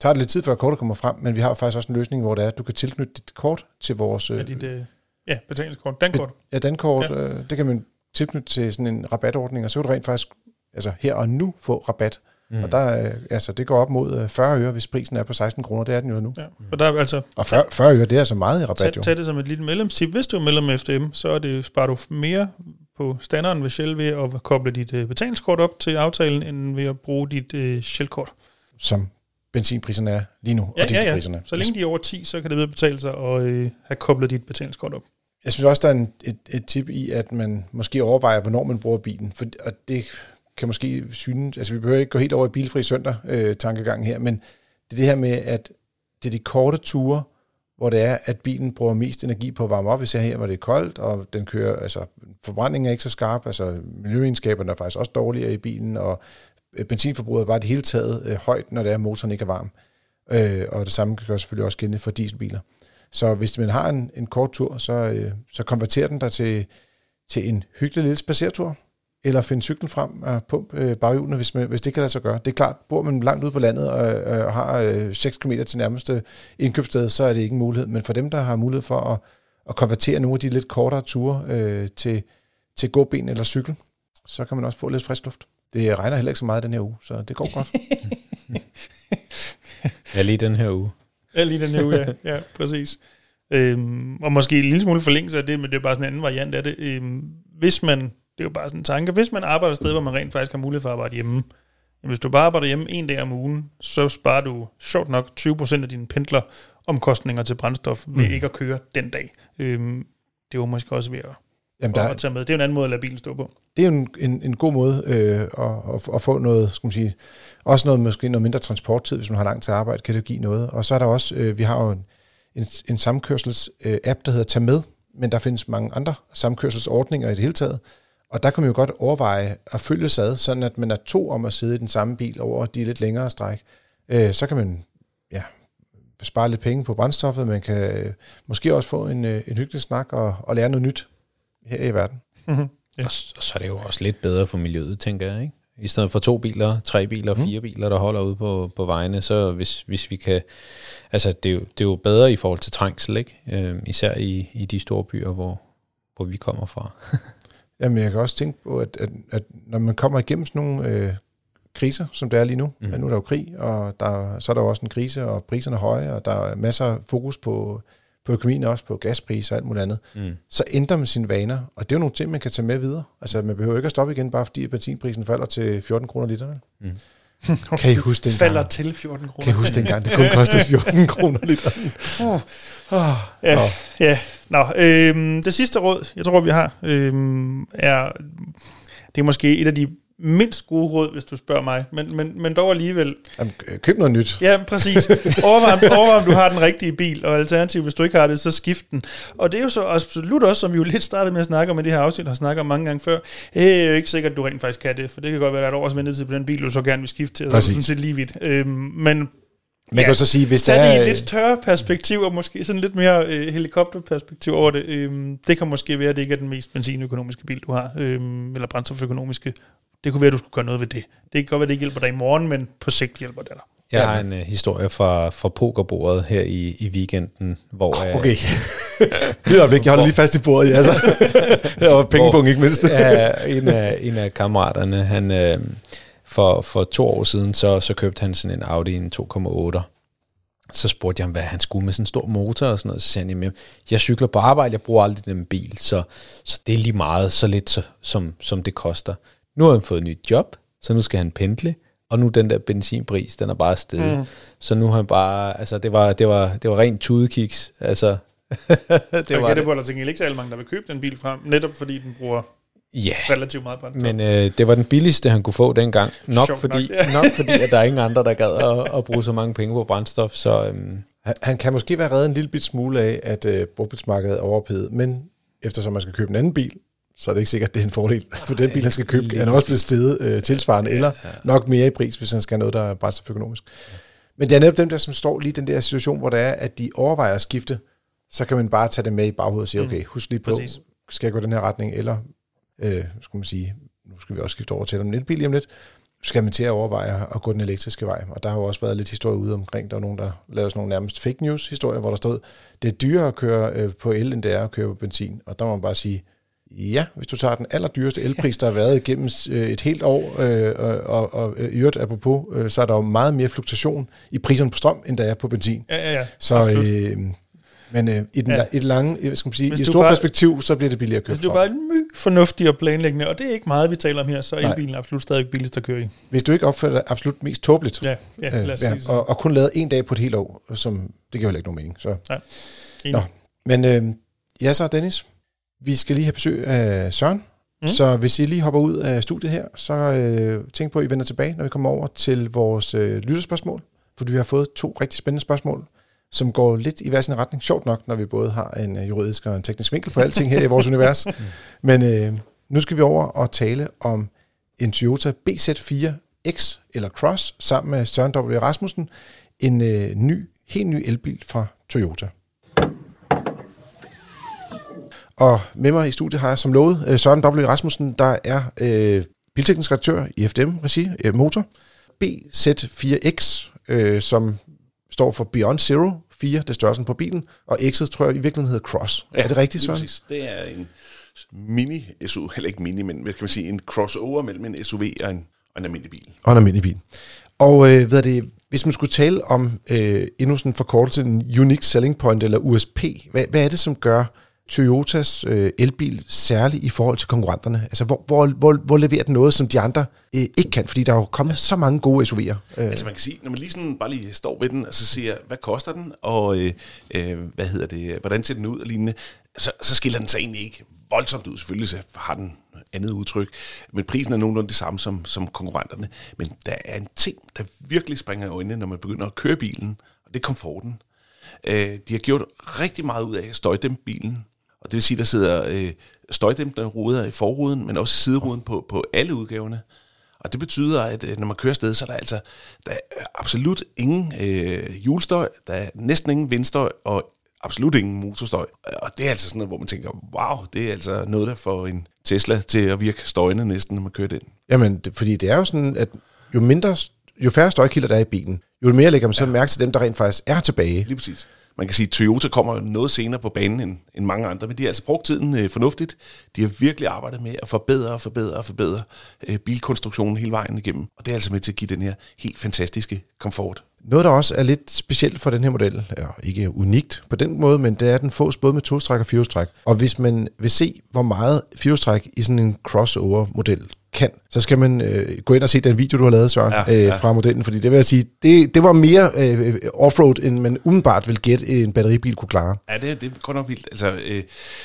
Speaker 1: tager det lidt tid, før kortet kommer frem, men vi har faktisk også en løsning, hvor det er, at du kan tilknytte dit kort til vores... Øh,
Speaker 2: ja, dit, øh, ja, betalingskort. Dankort.
Speaker 1: Ja, dankort. Ja. Øh, det kan man tilknytte til sådan en rabatordning, og så kan du rent faktisk altså her og nu få rabat. Mm. Og der, øh, altså, det går op mod 40 øh, øre, hvis prisen er på 16 kroner. Det er den jo nu. Ja.
Speaker 2: Og, der, altså,
Speaker 1: og 40, 40 øre, det er altså meget i rabat tag, jo.
Speaker 2: Tag det som et lille medlemstip. Hvis du er medlem af FDM, så er det, sparer du mere på standarden ved Shell ved at koble dit betalingskort op til aftalen, end ved at bruge dit uh, Shell-kort.
Speaker 1: Som benzinpriserne er lige nu,
Speaker 2: ja, og dieselpriserne. Ja, ja. Så længe de er over 10, så kan det ved betale sig at øh, have koblet dit betalingskort op.
Speaker 1: Jeg synes også, der er en, et, et tip i, at man måske overvejer, hvornår man bruger bilen. For, og det kan måske synes, altså vi behøver ikke gå helt over i bilfri søndag øh, tankegang her, men det er det her med, at det er de korte ture, hvor det er, at bilen bruger mest energi på at varme op. Vi ser her, hvor det er koldt, og den kører, altså forbrændingen er ikke så skarp, altså miljøegenskaberne er faktisk også dårligere i bilen, og Øh, benzinforbruget er bare det hele taget øh, højt, når det er, motoren ikke er varm. Øh, og det samme kan selvfølgelig også gælde for dieselbiler. Så hvis man har en, en kort tur, så, øh, så konverterer den der til, til en hyggelig lille spacertur, eller finde cyklen frem og pump øh, baghjulene, hvis, man, hvis det kan lade sig gøre. Det er klart, bor man langt ude på landet og, øh, har øh, 6 km til nærmeste indkøbssted, så er det ikke en mulighed. Men for dem, der har mulighed for at, at konvertere nogle af de lidt kortere ture øh, til, til gåben eller cykel, så kan man også få lidt frisk luft. Det regner heller ikke så meget den her uge, så det går godt.
Speaker 3: Ja, lige den her uge.
Speaker 2: Ja, lige den her uge, ja. ja præcis. Øhm, og måske en lille smule forlængelse af det, men det er bare sådan en anden variant af det. Øhm, hvis man, det er jo bare sådan en tanke, hvis man arbejder et sted, hvor man rent faktisk har mulighed for at arbejde hjemme, hvis du bare arbejder hjemme en dag om ugen, så sparer du sjovt nok 20% af dine pendleromkostninger til brændstof ved
Speaker 1: Mm.
Speaker 2: ikke at køre den dag. Øhm, det var måske også ved at,
Speaker 1: Jamen,
Speaker 2: der, at tage med. Det er en anden måde at lade bilen stå på
Speaker 1: det er jo en, en, en god måde øh, at, at, at få noget, skal man sige, også noget, måske noget mindre transporttid, hvis man har langt til arbejde, kan det give noget. Og så er der også, øh, vi har jo en, en, en samkørsels-app, øh, der hedder Tag Med, men der findes mange andre samkørselsordninger i det hele taget. Og der kan man jo godt overveje at følge sig ad, sådan at man er to om at sidde i den samme bil over de lidt længere stræk. Øh, så kan man ja, spare lidt penge på brændstoffet, man kan øh, måske også få en, øh, en hyggelig snak og, og lære noget nyt her i verden.
Speaker 2: Mm-hmm. Ja.
Speaker 3: Og, så er det jo også lidt bedre for miljøet, tænker jeg, ikke? I stedet for to biler, tre biler, fire biler, der holder ude på, på vejene, så hvis, hvis vi kan... Altså, det er, jo, det er jo bedre i forhold til trængsel, ikke? Øh, især i, i de store byer, hvor, hvor vi kommer fra.
Speaker 1: Jamen, jeg kan også tænke på, at, at, at når man kommer igennem sådan nogle øh, kriser, som det er lige nu, mm. nu er der jo krig, og der, så er der jo også en krise, og priserne er høje, og der er masser af fokus på, på økonomien også, på gaspriser og alt muligt andet,
Speaker 3: Mm.
Speaker 1: så ændrer man sine vaner, og det er jo nogle ting, man kan tage med videre. Altså, man behøver ikke at stoppe igen, bare fordi benzinprisen falder til 14 kroner literen.
Speaker 3: Mm.
Speaker 1: Kan I huske den
Speaker 2: Falder
Speaker 1: gang?
Speaker 2: til 14 kroner.
Speaker 1: Kan I huske dengang, det kun kostede 14 kroner literen?
Speaker 2: Ja,
Speaker 1: Nå.
Speaker 2: ja. Nå, øhm, det sidste råd, jeg tror, vi har, øhm, er, det er måske et af de mindst gode råd, hvis du spørger mig, men, men, men dog alligevel.
Speaker 1: Jamen, øh, køb noget nyt.
Speaker 2: Ja, præcis. Overvej, om- overvej, om du har den rigtige bil, og alternativt, hvis du ikke har det, så skift den. Og det er jo så absolut også, som vi jo lidt startede med at snakke om i det her afsnit, har snakket om mange gange før, det er jo ikke sikkert, at du rent faktisk kan det, for det kan godt være, at der er et års ventetid på den bil, du så gerne vil skifte til, og er sådan set lige vidt. Øhm, men
Speaker 1: Man kan jo så sige, hvis der
Speaker 2: Tag det i
Speaker 1: er...
Speaker 2: et lidt tørre perspektiv, og måske sådan lidt mere øh, helikopterperspektiv over det. Øhm, det kan måske være, at det ikke er den mest benzinøkonomiske bil, du har, øhm, eller brændstoføkonomiske. Det kunne være, at du skulle gøre noget ved det. Det kan godt være, at det ikke hjælper dig i morgen, men på sigt hjælper det dig.
Speaker 3: Jeg har en uh, historie fra, fra pokerbordet her i, i weekenden, hvor... øh,
Speaker 1: Okay. Lige øjeblik, jeg holder lige fast i bordet, ja. Så. og pengepunkt ikke mindst.
Speaker 3: ja, en af, en af kammeraterne, han, øh, for, for to år siden, så, så købte han sådan en Audi en 2,8. Så spurgte jeg ham, hvad han skulle med sådan en stor motor og sådan noget. Så sagde han, jamen, jeg cykler på arbejde, jeg bruger aldrig den bil, så, så det er lige meget, så lidt så, som, som det koster. Nu har han fået et nyt job, så nu skal han pendle, og nu den der benzinpris, den er bare steget. Mm. Så nu har han bare, altså det var, det var, det var rent tudekiks, altså det
Speaker 2: Det
Speaker 3: var
Speaker 2: jeg gætter
Speaker 3: det.
Speaker 2: på, at der tænker ikke så mange, der vil købe den bil frem, netop fordi den bruger
Speaker 3: Ja,
Speaker 2: relativt meget brændstof.
Speaker 3: Men øh, det var den billigste, han kunne få dengang. Nok
Speaker 2: Sjovt
Speaker 3: fordi,
Speaker 2: nok,
Speaker 3: nok, fordi, at der er ingen andre, der gad at, at bruge så mange penge på brændstof. Så øhm,
Speaker 1: Han, han kan måske være reddet en lille bit smule af, at øh, brugtbilsmarkedet er overophedet, men eftersom man skal købe en anden bil, så er det ikke sikkert, at det er en fordel. For den bil, han skal købe,
Speaker 3: lige
Speaker 1: han er også blevet steget øh, tilsvarende, eller nok mere i pris, hvis han skal have noget, der er brændstoføkonomisk. Men det er netop dem der, som står lige i den der situation, hvor det er, at de overvejer at skifte, så kan man bare tage det med i baghovedet og sige,
Speaker 2: Mm.
Speaker 1: okay, husk lige på,
Speaker 2: Præcis.
Speaker 1: skal jeg gå den her retning, eller øh, skal man sige, nu skal vi også skifte over til en elbil lige om lidt, skal man til at overveje at gå den elektriske vej. Og der har jo også været lidt historie ude omkring, der er nogen, der lavede sådan nogle nærmest fake news historier, hvor der stod, det er dyrere at køre øh, på el, end det er at køre på benzin. Og der må man bare sige, ja, hvis du tager den allerdyreste elpris, der har været igennem øh, et helt år, øh, og, og, og øh, i øvrigt apropos, øh, så er der jo meget mere fluktuation i priserne på strøm, end der er på benzin.
Speaker 2: Ja, ja, ja.
Speaker 1: Så,
Speaker 2: absolut.
Speaker 1: øh, men øh, i, den,
Speaker 2: Ja.
Speaker 1: ja. i lange, øh, skal man sige, i et stort
Speaker 2: bare-
Speaker 1: perspektiv, så bliver det billigere at købe
Speaker 2: Hvis du bare er my fornuftig og planlæggende, og det er ikke meget, vi taler om her, så er elbilen absolut stadig billigst at køre i.
Speaker 1: Hvis du ikke opfører dig absolut mest tåbeligt,
Speaker 2: Ja, ja lad os
Speaker 1: øh,
Speaker 2: det
Speaker 1: og, og kun lavet en dag på et helt år, som, det giver jo ikke nogen mening. Så.
Speaker 2: Enig.
Speaker 1: Nå. Men øh, ja så Dennis, vi skal lige have besøg af Søren,
Speaker 2: Mm.
Speaker 1: mm. så hvis I lige hopper ud af studiet her, så øh, tænk på, at I vender tilbage, når vi kommer over til vores øh, lytterspørgsmål, fordi vi har fået to rigtig spændende spørgsmål, som går lidt i hver sin retning. Sjovt nok, når vi både har en øh, juridisk og en teknisk vinkel på alting her i vores univers. Men øh, nu skal vi over og tale om en Toyota BZ4X eller Cross sammen med Søren W. Rasmussen, en øh, ny, helt ny elbil fra Toyota. Og med mig i studiet har jeg som lovet øh, Søren W. Rasmussen, der er øh, bilteknisk redaktør i FDM-regi, øh, Motor. BZ4X, øh, som står for Beyond Zero, 4, det er størrelsen på bilen, og X'et tror jeg i virkeligheden hedder Cross. Ja, er det rigtigt, Søren?
Speaker 4: præcis. Det er en mini-SUV, eller ikke mini, men hvad skal man sige, en crossover mellem en SUV og en, og en almindelig bil.
Speaker 1: Og en almindelig bil. Og øh, hvad er det, hvis man skulle tale om øh, endnu sådan en forkortelse, en unique selling point eller USP, hvad, hvad er det, som gør Toyotas øh, elbil særlig i forhold til konkurrenterne? Altså, hvor, hvor, hvor, hvor leverer den noget, som de andre øh, ikke kan? Fordi der er jo kommet så mange gode SUV'er. Øh.
Speaker 4: Altså man kan sige, når man lige sådan bare lige står ved den, og så siger, hvad koster den, og øh, øh, hvad hedder det, hvordan ser den ud og lignende, så, så skiller den sig egentlig ikke voldsomt ud. Selvfølgelig så har den andet udtryk, men prisen er nogenlunde det samme som, som konkurrenterne. Men der er en ting, der virkelig springer i øjnene, når man begynder at køre bilen, og det er komforten. Øh, de har gjort rigtig meget ud af at støjdæmpe bilen, og det vil sige, der sidder øh, støjdæmpende ruder i forruden, men også i sideruden på, på alle udgaverne. Og det betyder, at øh, når man kører afsted, så er der altså der er absolut ingen øh, hjulstøj, der er næsten ingen vindstøj, og absolut ingen motorstøj. Og det er altså sådan noget, hvor man tænker, wow, det er altså noget, der får en Tesla til at virke støjende næsten, når man kører den.
Speaker 1: Jamen, det, fordi det er jo sådan, at jo mindre, jo færre støjkilder der er i bilen, jo mere lægger man så ja. mærke til dem, der rent faktisk er tilbage.
Speaker 4: Lige præcis. Man kan sige, at Toyota kommer noget senere på banen end, end mange andre, men de har altså brugt tiden øh, fornuftigt. De har virkelig arbejdet med at forbedre og forbedre og forbedre øh, bilkonstruktionen hele vejen igennem. Og det er altså med til at give den her helt fantastiske komfort.
Speaker 1: Noget, der også er lidt specielt for den her model, er ikke unikt på den måde, men det er, at den fås både med tostræk og firehjulstræk. Og hvis man vil se, hvor meget firehjulstræk i sådan en crossover-model kan, så skal man øh, gå ind og se den video, du har lavet, Søren, ja, ja. Øh, fra modellen, fordi det vil jeg sige, det, det var mere øh, offroad, end man umiddelbart vil gætte en batteribil kunne klare.
Speaker 4: Ja, det, det er godt nok vildt. Altså, øh,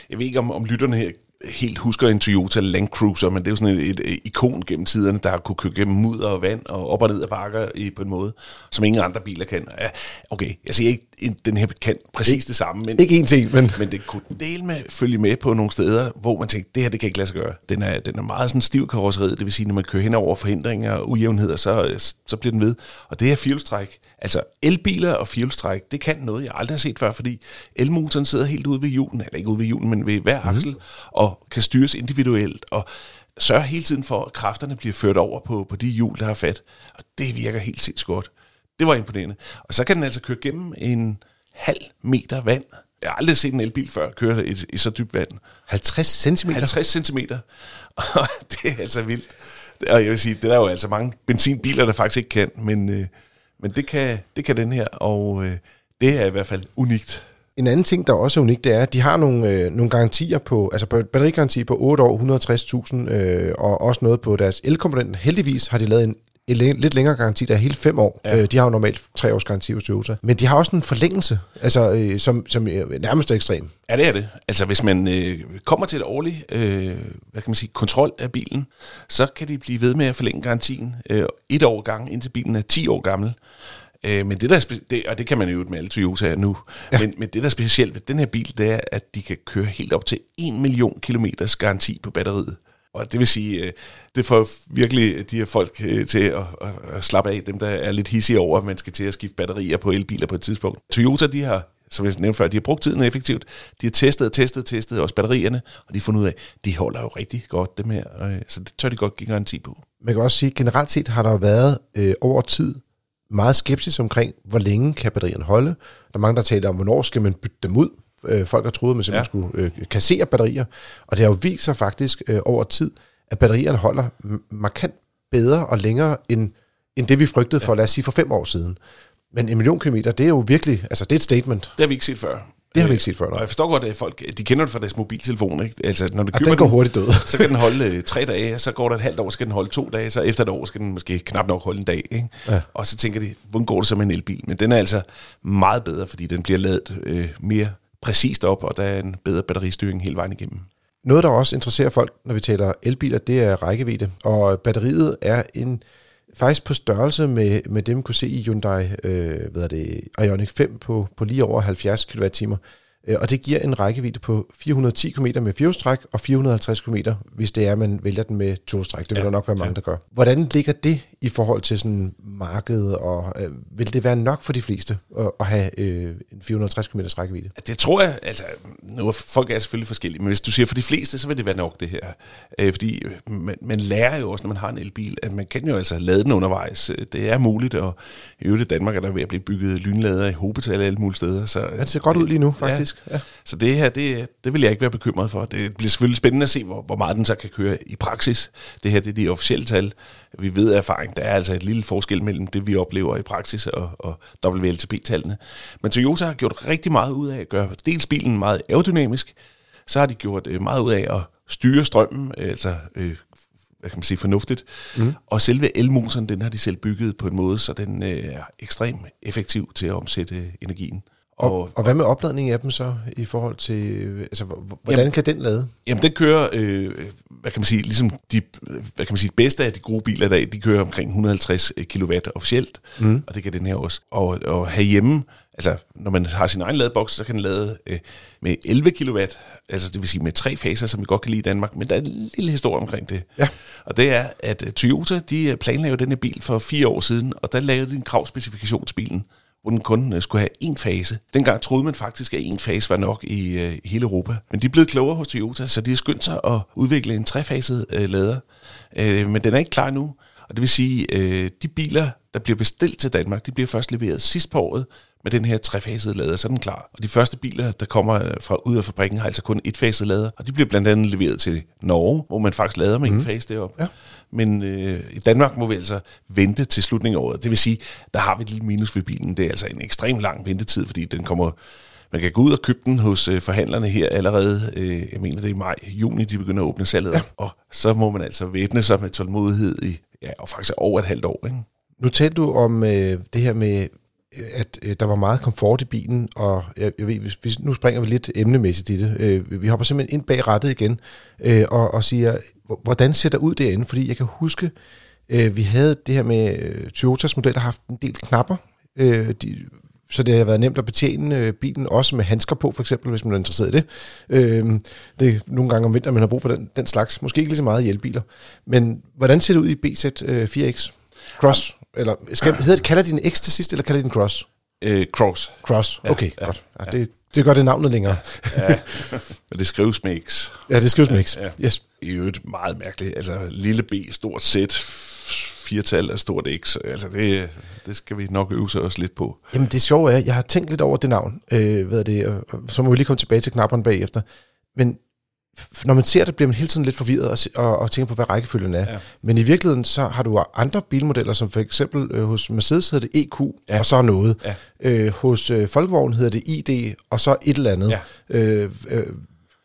Speaker 4: jeg ved ikke, om, om lytterne her helt husker en Toyota Land Cruiser, men det er jo sådan et, et, ikon gennem tiderne, der har kunne køre gennem mudder og vand og op og ned af bakker i, på en måde, som ingen andre biler kan. Ja, okay, jeg siger ikke, den her kan præcis det samme, men,
Speaker 1: ikke en ting, men...
Speaker 4: men det kunne dele med følge med på nogle steder, hvor man tænker, det her det kan ikke lade sig gøre. Den er, den er meget sådan stiv karosseriet, det vil sige, når man kører hen over forhindringer og ujævnheder, så, så bliver den ved. Og det her fjolstræk, altså elbiler og fjolstræk, det kan noget, jeg aldrig har set før, fordi elmotoren sidder helt ude ved hjulen, eller ikke ude ved hjulen, men ved hver mm. aksel, og kan styres individuelt, og sørge hele tiden for, at kræfterne bliver ført over på, på de hjul, der har fat. Og det virker helt sindssygt godt. Det var imponerende. Og så kan den altså køre gennem en halv meter vand. Jeg har aldrig set en elbil før køre i, i så dybt vand.
Speaker 1: 50 cm?
Speaker 4: 50 cm. Og det er altså vildt. Og jeg vil sige, det er der jo altså mange benzinbiler, der faktisk ikke kan, men, øh, men det, kan, det kan den her, og øh, det er i hvert fald unikt.
Speaker 1: En anden ting, der også er unikt, det er, at de har nogle, øh, nogle garantier på, altså batterigaranti på 8 år, 160.000, øh, og også noget på deres elkomponent. Heldigvis har de lavet en, en lidt længere garanti, der er hele fem år. Ja. Øh, de har jo normalt tre års garanti hos Toyota. Men de har også en forlængelse, altså, øh, som, som nærmest er ekstrem.
Speaker 4: Ja, det er det. Altså, hvis man øh, kommer til et årligt øh, hvad kan man sige, kontrol af bilen, så kan de blive ved med at forlænge garantien øh, et år gang, indtil bilen er 10 år gammel. Øh, men det der spe- det, og det kan man jo med alle Toyota nu, ja. men, men det der er specielt ved den her bil, det er, at de kan køre helt op til 1 million kilometers garanti på batteriet. Og det vil sige, øh, det får virkelig de her folk øh, til at, at slappe af, dem der er lidt hissige over, at man skal til at skifte batterier på elbiler på et tidspunkt. Toyota, de har som jeg nævnte før, de har brugt tiden effektivt. De har testet, testet, testet også batterierne, og de har fundet ud af, at de holder jo rigtig godt dem her, øh, så det tør de godt give garanti på.
Speaker 1: Man kan også sige, at generelt set har der været øh, over tid meget skepsis omkring, hvor længe kan batterierne holde. Der er mange, der taler om, hvornår skal man bytte dem ud. Øh, folk har troet, at man simpelthen ja. skulle øh, kassere batterier. Og det har jo vist sig faktisk øh, over tid, at batterierne holder markant bedre og længere end, end det, vi frygtede for, lad os sige, for fem år siden. Men en million kilometer, det er jo virkelig, altså det er et statement.
Speaker 4: Det har vi ikke set før.
Speaker 1: Det har vi ikke set før.
Speaker 4: Og jeg forstår godt, at folk de kender det fra deres mobiltelefon. Ikke? Altså, når du
Speaker 1: køber den går den, hurtigt død.
Speaker 4: så kan den holde øh, tre dage, så går der et halvt år, så skal den holde to dage, så efter et år skal den måske knap nok holde en dag. Ikke? Ja. Og så tænker de, hvordan går det så med en elbil? Men den er altså meget bedre, fordi den bliver lavet øh, mere præcist op, og der er en bedre batteristyring hele vejen igennem.
Speaker 1: Noget, der også interesserer folk, når vi taler elbiler, det er rækkevidde. Og batteriet er en faktisk på størrelse med, med dem, man kunne se i Hyundai øh, hvad er det, Ioniq 5 på, på lige over 70 kWh. Øh, og det giver en rækkevidde på 410 km med firehjulstræk og 450 km, hvis det er, at man vælger den med tostræk. Det vil ja, der nok være mange, ja. der gør. Hvordan ligger det i forhold til sådan markedet, og øh, vil det være nok for de fleste at, at have øh, en 450 km rækkevidde?
Speaker 4: Det tror jeg, altså, nu er folk er selvfølgelig forskellige, men hvis du siger for de fleste, så vil det være nok det her. Øh, fordi man, man lærer jo også, når man har en elbil, at man kan jo altså lade den undervejs. Det er muligt, og i øvrigt i Danmark er der ved at blive bygget lynlader i hobetal alle mulige steder. Så,
Speaker 1: ja, det ser godt ud lige nu, faktisk. Ja. Ja.
Speaker 4: Så det her, det, det vil jeg ikke være bekymret for. Det bliver selvfølgelig spændende at se, hvor, hvor meget den så kan køre i praksis. Det her, det er de officielle tal. Vi ved af erfaring, der er altså et lille forskel mellem det, vi oplever i praksis og, og WLTP-tallene. Men Toyota har gjort rigtig meget ud af at gøre dels bilen meget aerodynamisk, så har de gjort øh, meget ud af at styre strømmen, altså øh, hvad kan man sige, fornuftigt. Mm. Og selve elmotoren, den har de selv bygget på en måde, så den øh, er ekstremt effektiv til at omsætte energien.
Speaker 1: Og, og, hvad med opladning af dem så i forhold til, altså hvordan jamen, kan den lade?
Speaker 4: Jamen den kører, øh, hvad kan man sige, ligesom de, hvad kan man sige, bedste af de gode biler der, de kører omkring 150 kW officielt, mm. og det kan den her også. Og, og herhjemme, altså når man har sin egen ladeboks, så kan den lade øh, med 11 kW, altså det vil sige med tre faser, som vi godt kan lide i Danmark, men der er en lille historie omkring det. Ja. Og det er, at Toyota, de planlagde den her bil for fire år siden, og der lavede de en kravspecifikationsbilen hvor den kun øh, skulle have én fase. Dengang troede man faktisk, at én fase var nok i, øh, hele Europa. Men de er blevet klogere hos Toyota, så de har skyndt sig at udvikle en trefaset øh, lader. Øh, men den er ikke klar nu. Og det vil sige, øh, de biler, der bliver bestilt til Danmark, de bliver først leveret sidst på året med den her trefasede lader, så er den klar. Og de første biler, der kommer øh, fra ud af fabrikken, har altså kun et faset lader, og de bliver blandt andet leveret til Norge, hvor man faktisk lader med mm. en fase deroppe. Ja. Men øh, i Danmark må vi altså vente til slutningen af året. Det vil sige, der har vi et lille minus ved bilen. Det er altså en ekstrem lang ventetid, fordi den kommer man kan gå ud og købe den hos øh, forhandlerne her allerede, øh, jeg mener det er i maj, juni, de begynder at åbne salget ja. og så må man altså væbne sig med tålmodighed i, ja, og faktisk over et halvt år. Ikke?
Speaker 1: Nu talte du om øh, det her med at øh, der var meget komfort i bilen, og jeg, jeg ved, hvis, hvis, nu springer vi lidt emnemæssigt i det. Øh, vi hopper simpelthen ind bag rettet igen øh, og, og siger, hvordan ser det ud derinde? Fordi jeg kan huske, øh, vi havde det her med øh, Toyotas model, der har haft en del knapper, øh, de, så det har været nemt at betjene øh, bilen, også med handsker på, for eksempel, hvis man er interesseret i det. Øh, det er nogle gange om vinteren, man har brug for den, den slags. Måske ikke lige så meget i elbiler. Men hvordan ser det ud i BZ4X? Øh, Cross? Cross? Eller skal, hedder det, kalder de en X til sidst, eller kalder de Cross?
Speaker 4: Øh, cross.
Speaker 1: Cross, okay, ja, godt. Ja, ja. Det, det gør det navnet længere. Ja.
Speaker 4: Men det skrives med X.
Speaker 1: Ja, det skrives med X. Ja, ja. Yes.
Speaker 4: I øvrigt meget mærkeligt. Altså, lille B, stort Z, firtal af stort X. Altså, det, det skal vi nok øve sig også lidt på.
Speaker 1: Jamen, det sjove er, jeg har tænkt lidt over det navn. Øh, hvad er det, og så må vi lige komme tilbage til knapperne bagefter. Men når man ser det, bliver man hele tiden lidt forvirret og, og, og tænker på, hvad rækkefølgen er. Ja. Men i virkeligheden, så har du andre bilmodeller, som for eksempel øh, hos Mercedes hedder det EQ, ja. og så noget. Ja. Øh, hos øh, Folkevogn hedder det ID, og så et eller andet. Ja. Øh, øh,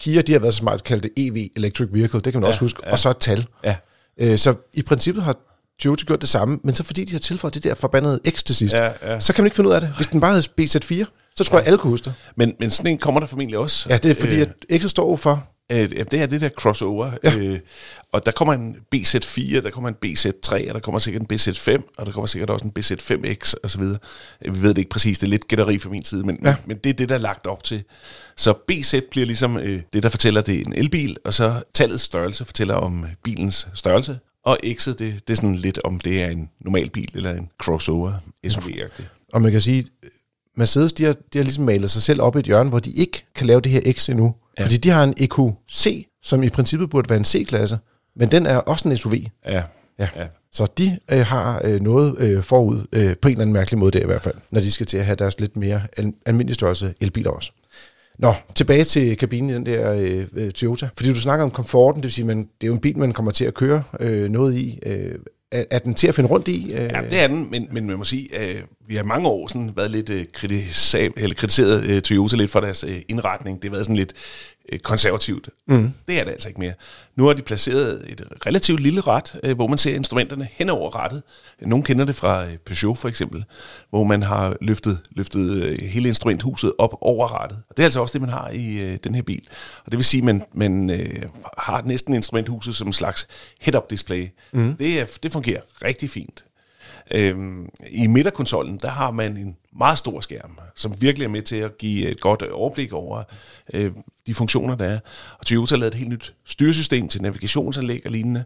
Speaker 1: Kia, de har været så smart kaldt det EV, Electric Vehicle, det kan man ja. også huske, ja. og så et tal. Ja. Øh, så i princippet har Toyota gjort det samme, men så fordi de har tilføjet det der forbandede X til sidst, ja, ja. så kan man ikke finde ud af det. Hvis den bare hedder BZ4, så tror ja. jeg, alle kunne huske det.
Speaker 4: Men, men sådan en kommer der formentlig også.
Speaker 1: Ja, det er fordi, øh. at X står for
Speaker 4: Øh, det er det der crossover. Ja. Øh, og der kommer en BZ4, der kommer en BZ3, og der kommer sikkert en BZ5, og der kommer sikkert også en BZ5X og så videre. Vi ved det ikke præcis, det er lidt gætteri fra min side, men, ja. men det er det, der er lagt op til. Så BZ bliver ligesom øh, det, der fortæller, det er en elbil, og så tallets størrelse fortæller om bilens størrelse, og X'et, det, det er sådan lidt om det er en normal bil eller en crossover SUV-agtig.
Speaker 1: Og man kan sige, Mercedes, de har, de har ligesom malet sig selv op i et hjørne, hvor de ikke kan lave det her X endnu. Ja. Fordi de har en EQC, som i princippet burde være en C-klasse, men den er også en SUV.
Speaker 4: Ja. Ja. ja.
Speaker 1: Så de øh, har øh, noget øh, forud, øh, på en eller anden mærkelig måde der i hvert fald, når de skal til at have deres lidt mere al- almindelige størrelse elbiler også. Nå, tilbage til kabinen i den der øh, øh, Toyota. Fordi du snakker om komforten, det vil sige, man, det er jo en bil, man kommer til at køre øh, noget i. Øh, er, er den til at finde rundt i?
Speaker 4: Øh? Ja, det er den, men, men man må sige, at øh, vi har mange år sådan været lidt øh, kritisab, eller kritiseret øh, Toyota lidt for deres øh, indretning. Det har været sådan lidt konservativt. Mm. Det er det altså ikke mere. Nu har de placeret et relativt lille ret, øh, hvor man ser instrumenterne hen over rettet. Nogle kender det fra øh, Peugeot for eksempel, hvor man har løftet, løftet øh, hele instrumenthuset op over rettet. Og det er altså også det, man har i øh, den her bil. Og det vil sige, at man, man øh, har næsten instrumenthuset som en slags head-up display. Mm. Det, er, det fungerer rigtig fint. Øhm, I midterkonsollen, der har man en meget stor skærm, som virkelig er med til at give et godt overblik over øh, de funktioner, der er. Og Toyota har lavet et helt nyt styresystem til navigationsanlæg og lignende.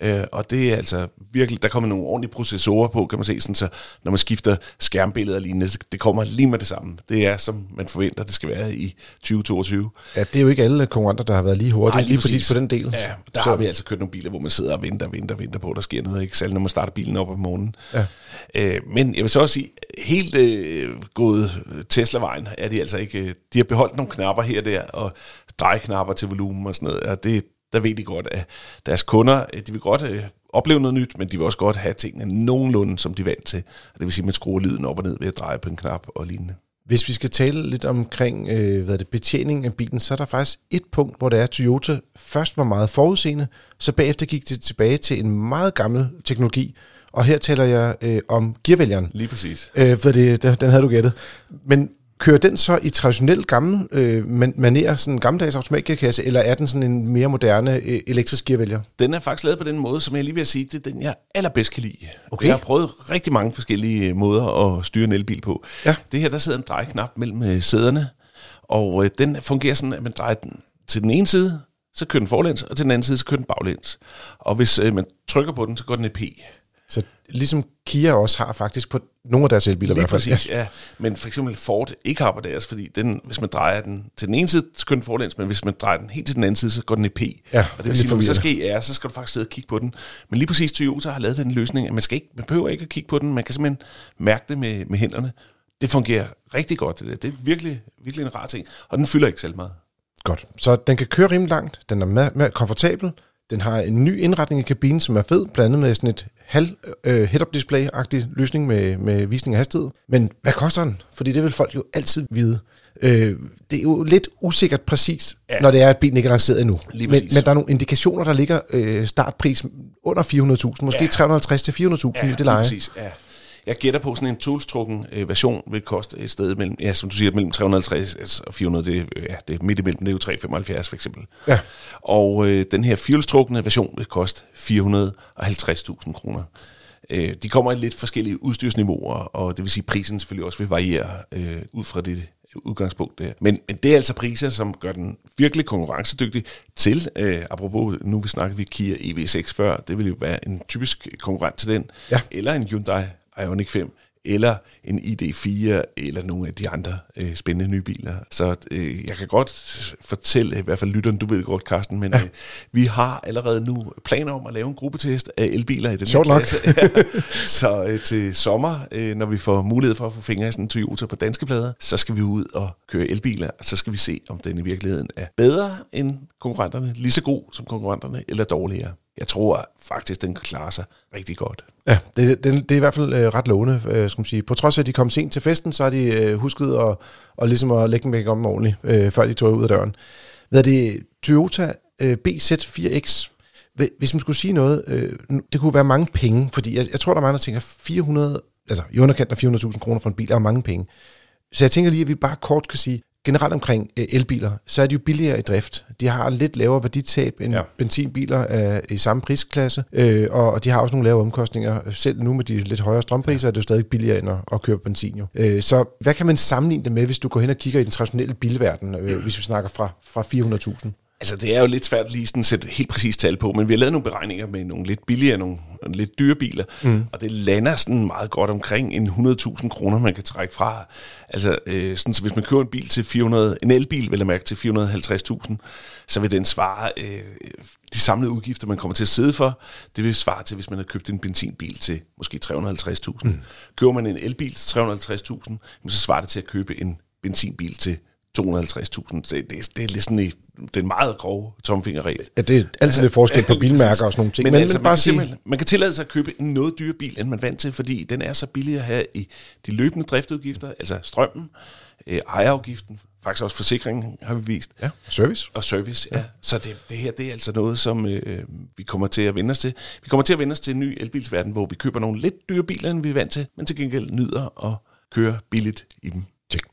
Speaker 4: Øh, og det er altså virkelig, der kommer nogle ordentlige processorer på, kan man se, sådan, så når man skifter skærmbilleder og lignende, det kommer lige med det samme. Det er, som man forventer, det skal være i 2022.
Speaker 1: Ja, det er jo ikke alle konkurrenter, der har været lige hurtige,
Speaker 4: Nej,
Speaker 1: lige,
Speaker 4: lige
Speaker 1: præcis.
Speaker 4: præcis.
Speaker 1: på den del.
Speaker 4: Ja, der
Speaker 1: Så-
Speaker 4: har vi altså kørt nogle biler, hvor man sidder og venter og venter og venter på, at der sker noget, ikke? Selv når man starter bilen op om morgenen.
Speaker 1: Ja.
Speaker 4: Øh, men jeg vil så også sige, helt øh, gået Tesla-vejen er de altså ikke. øh, De har beholdt nogle knapper her og der, og drejeknapper til volumen og sådan noget, og det, der ved de godt, at deres kunder, øh, de vil godt øh, opleve noget nyt, men de vil også godt have tingene nogenlunde, som de er vant til. Det vil sige, at man skruer lyden op og ned ved at dreje på en knap og lignende.
Speaker 1: Hvis vi skal tale lidt omkring øh, hvad det, betjening af bilen, så er der faktisk et punkt, hvor det er, at Toyota først var meget forudseende, så bagefter gik det tilbage til en meget gammel teknologi. Og her taler jeg øh, om gearvælgeren.
Speaker 4: Lige præcis.
Speaker 1: Øh, for det, den havde du gættet. Men kører den så i traditionel gammel øh, man- manér, sådan en gammeldags automatgearkasse, eller er den sådan en mere moderne øh, elektrisk gearvælger?
Speaker 4: Den er faktisk lavet på den måde, som jeg lige vil sige, det er den, jeg allerbedst kan lide.
Speaker 1: Okay.
Speaker 4: Jeg har prøvet rigtig mange forskellige måder at styre en elbil på.
Speaker 1: Ja.
Speaker 4: Det her, der sidder en drejeknap mellem øh, sæderne, og øh, den fungerer sådan, at man drejer den til den ene side, så kører den forlæns, og til den anden side, så kører den baglæns. Og hvis øh, man trykker på den, så går den i P.
Speaker 1: Så ligesom Kia også har faktisk på nogle af deres elbiler i
Speaker 4: Lige
Speaker 1: hvert fald.
Speaker 4: præcis, ja. Men for eksempel Ford ikke har på deres, fordi den, hvis man drejer den til den ene side, så kører den forlæns, men hvis man drejer den helt til den anden side, så går den i P.
Speaker 1: Ja,
Speaker 4: og
Speaker 1: det
Speaker 4: vil sige, når man så skal i R, så skal du faktisk sidde og kigge på den. Men lige præcis Toyota har lavet den løsning, at man, skal ikke, man behøver ikke at kigge på den, man kan simpelthen mærke det med, med hænderne. Det fungerer rigtig godt. Det, det er virkelig, virkelig en rar ting, og den fylder ikke selv meget.
Speaker 1: Godt. Så den kan køre rimelig langt, den er mere, mere komfortabel, den har en ny indretning i kabinen, som er fed, blandt andet med sådan et halv øh, head-up display-agtig løsning med, med visning af hastighed. Men hvad koster den? Fordi det vil folk jo altid vide. Øh, det er jo lidt usikkert præcis, ja.
Speaker 4: Ja.
Speaker 1: når det er, at bilen ikke er lanceret endnu. Men, men der er nogle indikationer, der ligger øh, startpris under 400.000, måske
Speaker 4: Ja.
Speaker 1: 350 til 400.000 i det leje.
Speaker 4: præcis. Ja. Jeg gætter på sådan en toolstrukken øh, version vil koste et sted mellem, ja, som du siger, mellem 350 og 400, det, er, øh, ja, det er midt imellem, det er jo 375 for eksempel.
Speaker 1: Ja.
Speaker 4: Og øh, den her fuelstrukne version vil koste 450.000 kroner. Øh, de kommer i lidt forskellige udstyrsniveauer, og det vil sige, at prisen selvfølgelig også vil variere øh, ud fra det udgangspunkt der. Men, men det er altså priser, som gør den virkelig konkurrencedygtig til, øh, apropos, nu vi snakker vi Kia EV6 før, det vil jo være en typisk konkurrent til den,
Speaker 1: Ja.
Speaker 4: eller en Hyundai Ioniq 5, eller en ID4, eller nogle af de andre øh, spændende nye biler. Så øh, jeg kan godt fortælle, i hvert fald lytteren, du ved godt, Carsten, men ja. øh, vi har allerede nu planer om at lave en gruppetest af elbiler i den her
Speaker 1: Sjovt nok.
Speaker 4: Ja. Så øh, til sommer, øh, når vi får mulighed for at få fingre i sådan en Toyota på danske plader, så skal vi ud og køre elbiler, og så skal vi se, om den i virkeligheden er bedre end konkurrenterne, lige så god som konkurrenterne, eller dårligere. Jeg tror faktisk, den kan klare sig rigtig godt.
Speaker 1: Ja, det, det, det er i hvert fald øh, ret lovende, øh, skal man sige. På trods af, at de kom sent til festen, så har de øh, husket at, og ligesom at lægge den væk om ordentligt, øh, før de tog ud af døren. Hvad er det? Toyota øh, BZ4X. Hvis man skulle sige noget, øh, det kunne være mange penge, fordi jeg, jeg tror, der er mange, der tænker 400, altså i underkanten af 400.000 kroner for en bil er mange penge. Så jeg tænker lige, at vi bare kort kan sige, generelt omkring øh, elbiler, så er de jo billigere i drift. De har lidt lavere værditab end ja.
Speaker 4: Ja.
Speaker 1: benzinbiler af, i samme prisklasse, øh, og, de har også nogle lavere omkostninger. Selv nu med de lidt højere strømpriser, er det jo stadig billigere end at, at køre benzin. Jo. Øh, så hvad kan man sammenligne det med, hvis du går hen og kigger i den traditionelle bilverden, øh, hvis vi snakker fra, fra 400.000?
Speaker 4: Altså, det er jo lidt svært lige sådan at sætte helt præcist tal på, men vi har lavet nogle beregninger med nogle lidt billigere, nogle lidt dyre biler, mm. og det lander sådan meget godt omkring en 100.000 kroner, man kan trække fra. Altså, øh, sådan, så hvis man køber en bil til 400, en elbil, vil jeg mærke, til 450.000, så vil den svare øh, de samlede udgifter, man kommer til at sidde for, det vil svare til, hvis man har købt en benzinbil til måske 350.000. Mm. Køber man en elbil til 350.000, jamen, så svarer det til at købe en benzinbil til 250.000. Så det, det, det er lidt sådan den meget grove tomfingerregel.
Speaker 1: Ja, det er altid lidt forskel på bilmærker og sådan nogle ting.
Speaker 4: Men,
Speaker 1: Men,
Speaker 4: altså,
Speaker 1: men
Speaker 4: man,
Speaker 1: bare
Speaker 4: kan
Speaker 1: sige,
Speaker 4: man kan tillade sig at købe en noget dyrere bil, end man vant til, fordi den er så billig at have i de løbende driftudgifter, altså strømmen, øh, ejerafgiften, faktisk også forsikringen har vi vist,
Speaker 1: ja, service.
Speaker 4: og service. Ja. Så det, det her det er altså noget, som øh, vi kommer til at vende os til. Vi kommer til at vende os til en ny elbilsverden, hvor vi køber nogle lidt dyre biler, end vi er vant til, men til gengæld nyder at køre billigt i dem.
Speaker 1: Check.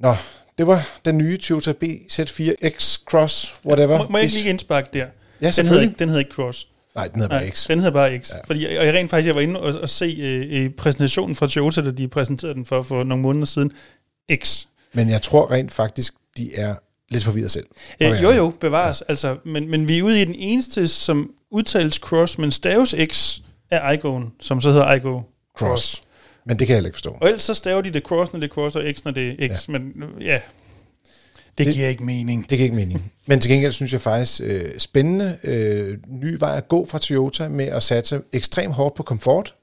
Speaker 1: Nå, det var den nye Toyota BZ4X Cross, whatever.
Speaker 2: Må, må jeg ikke lige indsparke der?
Speaker 1: Ja,
Speaker 2: Den hedder, ikke, den hedder ikke Cross.
Speaker 1: Nej, den hedder
Speaker 2: Nej,
Speaker 1: bare X.
Speaker 2: den hedder bare X. Ja. Fordi og jeg rent faktisk, jeg var inde og, og se øh, præsentationen fra Toyota, da de præsenterede den for, for nogle måneder siden. X.
Speaker 1: Men jeg tror rent faktisk, de er lidt forvirret selv.
Speaker 2: Øh, jo, jo, bevares. Ja. Altså, men, men vi er ude i den eneste, som udtales cross, men staves X er iGoen, som så hedder iGo cross. cross.
Speaker 1: Men det kan jeg ikke forstå.
Speaker 2: Og ellers så staver de det cross, når det er cross, og X, når det er X. Ja. Men ja, det, det giver ikke mening.
Speaker 1: Det giver ikke mening. Men til gengæld synes jeg faktisk øh, spændende øh, ny vej at gå fra Toyota med at satse ekstremt hårdt på komfort.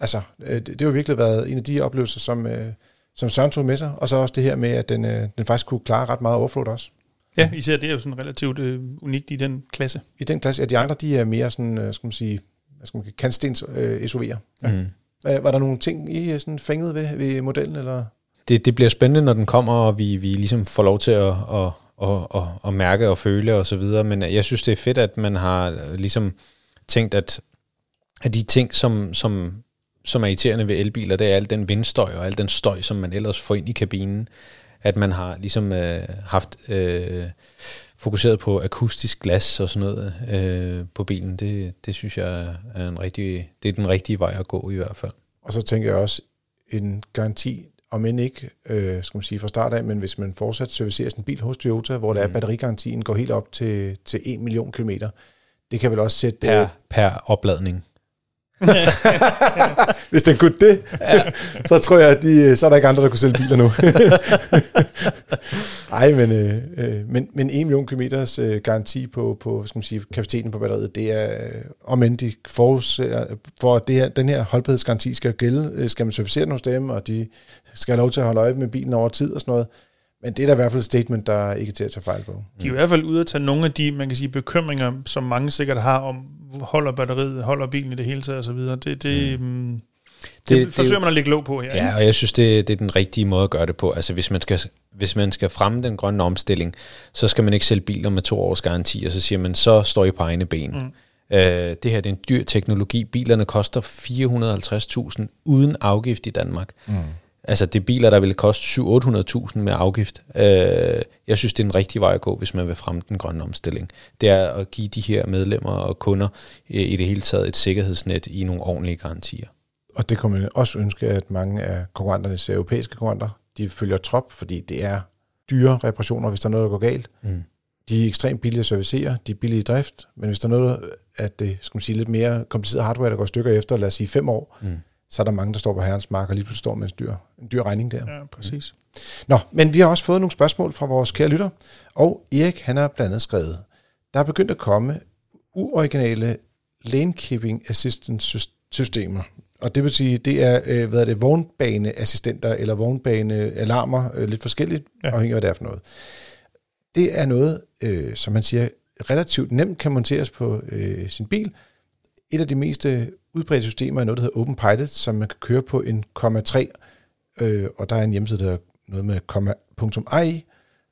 Speaker 1: Altså, øh, det, det har jo virkelig været en af de oplevelser, som, øh, som Søren tog med sig. Og så også det her med, at den, øh, den faktisk kunne klare ret meget overflod også.
Speaker 2: Ja, især det er jo sådan relativt øh, unikt i den klasse.
Speaker 1: I den klasse. Ja, de andre, de er mere sådan, øh, skal man sige, hvad skal man sige, kantstens øh, SUV'er. Ja. Mm. Var der nogle ting, I øh, sådan fænget ved, ved modellen, eller
Speaker 3: det, det bliver spændende, når den kommer, og vi, vi ligesom får lov til at, at, at, at, at mærke og føle og så videre. Men øh, jeg synes, det er fedt, at man har øh, ligesom tænkt, at, at de ting, som, som, som er irriterende ved elbiler, det er al den vindstøj og al den støj, som man ellers får ind i kabinen. At man har ligesom øh, haft øh, fokuseret på akustisk glas og sådan noget øh, på bilen. Det, det synes jeg er en rigtig, det er den rigtige vej at gå i hvert fald.
Speaker 1: Og så tænker jeg også, en garanti om end ikke, øh, skal man sige fra start af, men hvis man fortsat servicerer sin bil hos Toyota, hvor der mm. er batterigarantien går helt op til, til 1 million kilometer, det kan vel også sætte...
Speaker 3: Per, øh, per opladning.
Speaker 1: Hvis den kunne det, ja. så tror jeg, at de, så er der ikke andre, der kunne sælge biler nu. Nej, men, øh, øh, men, men 1 million kilometers øh, garanti på, på skal man sige, kapaciteten på batteriet, det er, øh, om end de forudser, for at det her, den her holdbarhedsgaranti skal gælde, øh, skal man servicere den hos dem, og de skal have lov til at holde øje med bilen over tid og sådan noget. Men det er da i hvert fald et statement, der ikke er til at tage fejl på.
Speaker 2: De er i hvert fald ude at tage nogle af de, man kan sige, bekymringer, som mange sikkert har om, holder batteriet, holder bilen i det hele taget osv. Det, det, mm. mm det, det, det forsøger man at lægge låg på her.
Speaker 3: Ja, og jeg synes, det, det er den rigtige måde at gøre det på. Altså hvis man, skal, hvis man skal fremme den grønne omstilling, så skal man ikke sælge biler med to års garanti, og så siger man, så står I på egne ben. Mm. Uh, det her det er en dyr teknologi. Bilerne koster 450.000 uden afgift i Danmark. Mm. Altså det er biler, der vil koste 700-800.000 med afgift. Uh, jeg synes, det er en rigtig vej at gå, hvis man vil fremme den grønne omstilling. Det er at give de her medlemmer og kunder i det hele taget et sikkerhedsnet i nogle ordentlige garantier.
Speaker 1: Og det kunne man også ønske, at mange af konkurrenternes europæiske konkurrenter, de følger trop, fordi det er dyre reparationer, hvis der er noget, der går galt. Mm. De er ekstremt billige at servicere, de er billige i drift, men hvis der er noget, at det skal man sige, lidt mere kompliceret hardware, der går stykker efter, lad os sige fem år, mm. Så er der mange, der står på herrens mark og lige pludselig står med en dyr, en dyr regning der.
Speaker 2: Ja, præcis. Mm.
Speaker 1: Nå, men vi har også fået nogle spørgsmål fra vores kære lytter, og Erik, han har blandt andet skrevet, der er begyndt at komme uoriginale lane keeping assistance systemer, og det vil sige, det er, øh, hvad er det, vognbaneassistenter eller vognbanealarmer, øh, lidt forskelligt, ja. afhængig af hvad det er for noget. Det er noget, øh, som man siger, relativt nemt kan monteres på øh, sin bil. Et af de mest øh, udbredte systemer er noget, der hedder OpenPilot, som man kan køre på en 0,3, øh, og der er en hjemmeside, der er noget med komma.ai.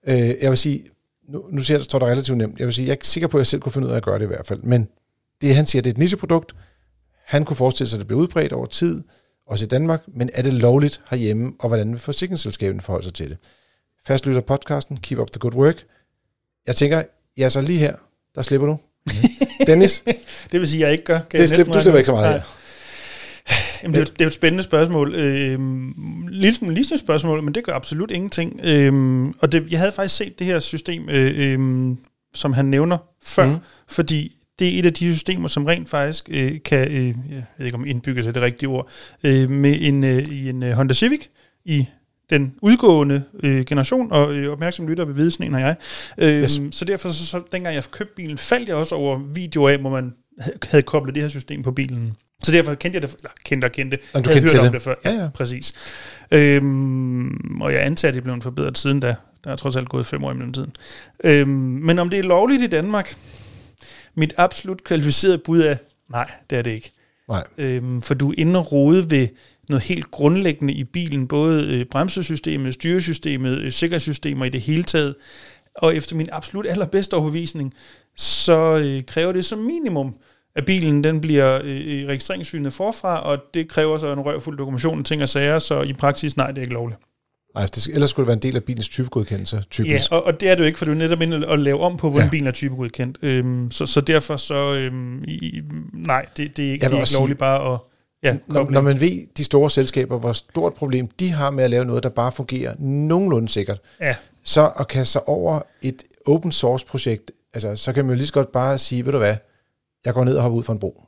Speaker 1: Øh, jeg vil sige, nu, nu siger, det står der relativt nemt. Jeg vil sige, jeg er ikke sikker på, at jeg selv kunne finde ud af at gøre det i hvert fald, men det han siger, det er et nicheprodukt, han kunne forestille sig, at det blev udbredt over tid, også i Danmark, men er det lovligt herhjemme, og hvordan vil forsikringsselskabet forholde sig til det? Fastlytter podcasten, keep up the good work. Jeg tænker, ja, så lige her, der slipper du. Dennis?
Speaker 2: det vil sige, at jeg ikke gør.
Speaker 1: Kan det slipper, du slipper ikke så meget her.
Speaker 2: Jamen, det, er det er jo et spændende spørgsmål. Øhm, lille lille spørgsmål, men det gør absolut ingenting. Øhm, og det, jeg havde faktisk set det her system, øh, øhm, som han nævner før, mm. fordi det er et af de systemer, som rent faktisk øh, kan, øh, jeg ved ikke om indbygge sig det rigtige ord, øh, med en, øh, i en øh, Honda Civic i den udgående øh, generation, og øh, opmærksom lytter ved vide, sådan en har jeg. Øh, yes. Så derfor, så, så, dengang jeg købte bilen, faldt jeg også over videoer af, hvor man havde koblet det her system på bilen. Så derfor kendte jeg det, eller kendte og kendte,
Speaker 1: og du kendte
Speaker 2: til
Speaker 1: det.
Speaker 2: det før. Ja, ja. præcis. Øhm, og jeg antager, at det er blevet forbedret siden da. Der er trods alt gået fem år i mellemtiden. Øhm, men om det er lovligt i Danmark, mit absolut kvalificerede bud er, nej, det er det ikke.
Speaker 1: Nej.
Speaker 2: Øhm, for du er inde og rode ved noget helt grundlæggende i bilen, både øh, bremsesystemet, styresystemet, øh, sikkerhedssystemer i det hele taget. Og efter min absolut allerbedste overbevisning, så øh, kræver det som minimum, at bilen den bliver øh, registreringssynet forfra, og det kræver så en røvfuld dokumentation, ting og sager, så i praksis, nej, det er ikke lovligt.
Speaker 1: Nej, det, ellers skulle det være en del af bilens typegodkendelse, typisk.
Speaker 2: Ja, og, og det er det jo ikke, for du er netop inde at lave om på, hvordan ja. bilen er typegodkendt. Øhm, så, så derfor så, øhm, i, nej, det, det er ikke, det er ikke lovligt bare at Ja,
Speaker 1: når, når man ved de store selskaber, hvor stort problem de har med at lave noget, der bare fungerer nogenlunde sikkert,
Speaker 2: Ja,
Speaker 1: så at kaste sig over et open source projekt, altså, så kan man jo lige så godt bare sige, ved du hvad, jeg går ned og hopper ud for en bro.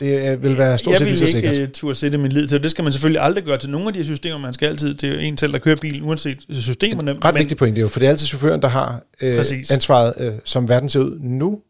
Speaker 1: Det øh, vil være stort
Speaker 2: jeg
Speaker 1: set lige så
Speaker 2: vil
Speaker 1: sikkert.
Speaker 2: ikke uh, turde sætte min lid til. Det skal man selvfølgelig aldrig gøre til nogle af de her systemer. Man skal altid, det er jo en selv, der kører bilen, uanset systemerne.
Speaker 1: Ret vigtigt point, det er jo, for det er altid chaufføren, der har øh,
Speaker 2: Præcis.
Speaker 1: ansvaret, øh, som verden ser ud nu.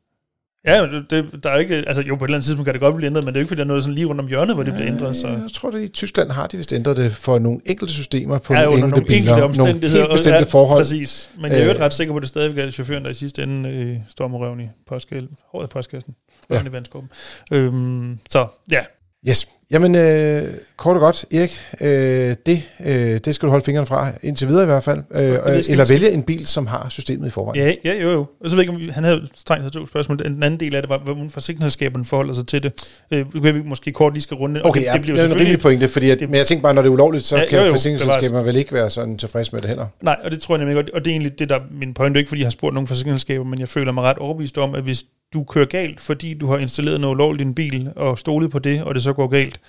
Speaker 2: Ja, det, det, der er ikke, altså jo, på et eller andet tidspunkt kan det godt blive ændret, men det er jo ikke, fordi der er noget sådan lige rundt om hjørnet, hvor det bliver ændret. Så.
Speaker 1: Jeg tror, at i Tyskland har de vist ændret det for nogle enkelte systemer på
Speaker 2: Ja,
Speaker 1: nogle enkelte
Speaker 2: nogle
Speaker 1: biler.
Speaker 2: enkelte
Speaker 1: Nogle
Speaker 2: omstændigheder.
Speaker 1: helt bestemte
Speaker 2: ja,
Speaker 1: forhold.
Speaker 2: Præcis. Men jeg er jo
Speaker 1: Øh.
Speaker 2: ret sikker på, at det stadigvæk er chaufføren, der i sidste ende øh, står med røven i postkassen. Håret i postkassen.
Speaker 1: Ja.
Speaker 2: Røven i vandskåben. Øhm, så ja,
Speaker 1: Yes. Jamen, øh, kort og godt, Erik, øh, det, øh, det skal du holde fingrene fra, indtil videre i hvert fald. Øh, øh, eller vælge en bil, som har systemet i forvejen.
Speaker 2: Ja, ja, jo, jo. Og så ved jeg ikke, om han havde strengt to spørgsmål. Den anden del af det var, hvordan forsikringsselskaberne forholder sig til det. Øh, vi måske kort lige skal runde.
Speaker 1: Okay,
Speaker 2: det,
Speaker 1: ja,
Speaker 2: det bliver
Speaker 1: det er en rimelig pointe, fordi at,
Speaker 2: det-
Speaker 1: men jeg tænker bare, når det er ulovligt, så
Speaker 2: Ja,
Speaker 1: kan
Speaker 2: jo, jo,
Speaker 1: forsikringsselskaber vel ikke være sådan tilfreds med det heller.
Speaker 2: Nej, og det tror jeg nemlig godt. Og det er egentlig det, der er min pointe. Ikke fordi jeg har spurgt nogle forsikringsselskaber, men jeg føler mig ret overbevist om, at hvis du kører galt, fordi du har installeret noget ulovligt i din bil, og stolet på det, og det så går galt,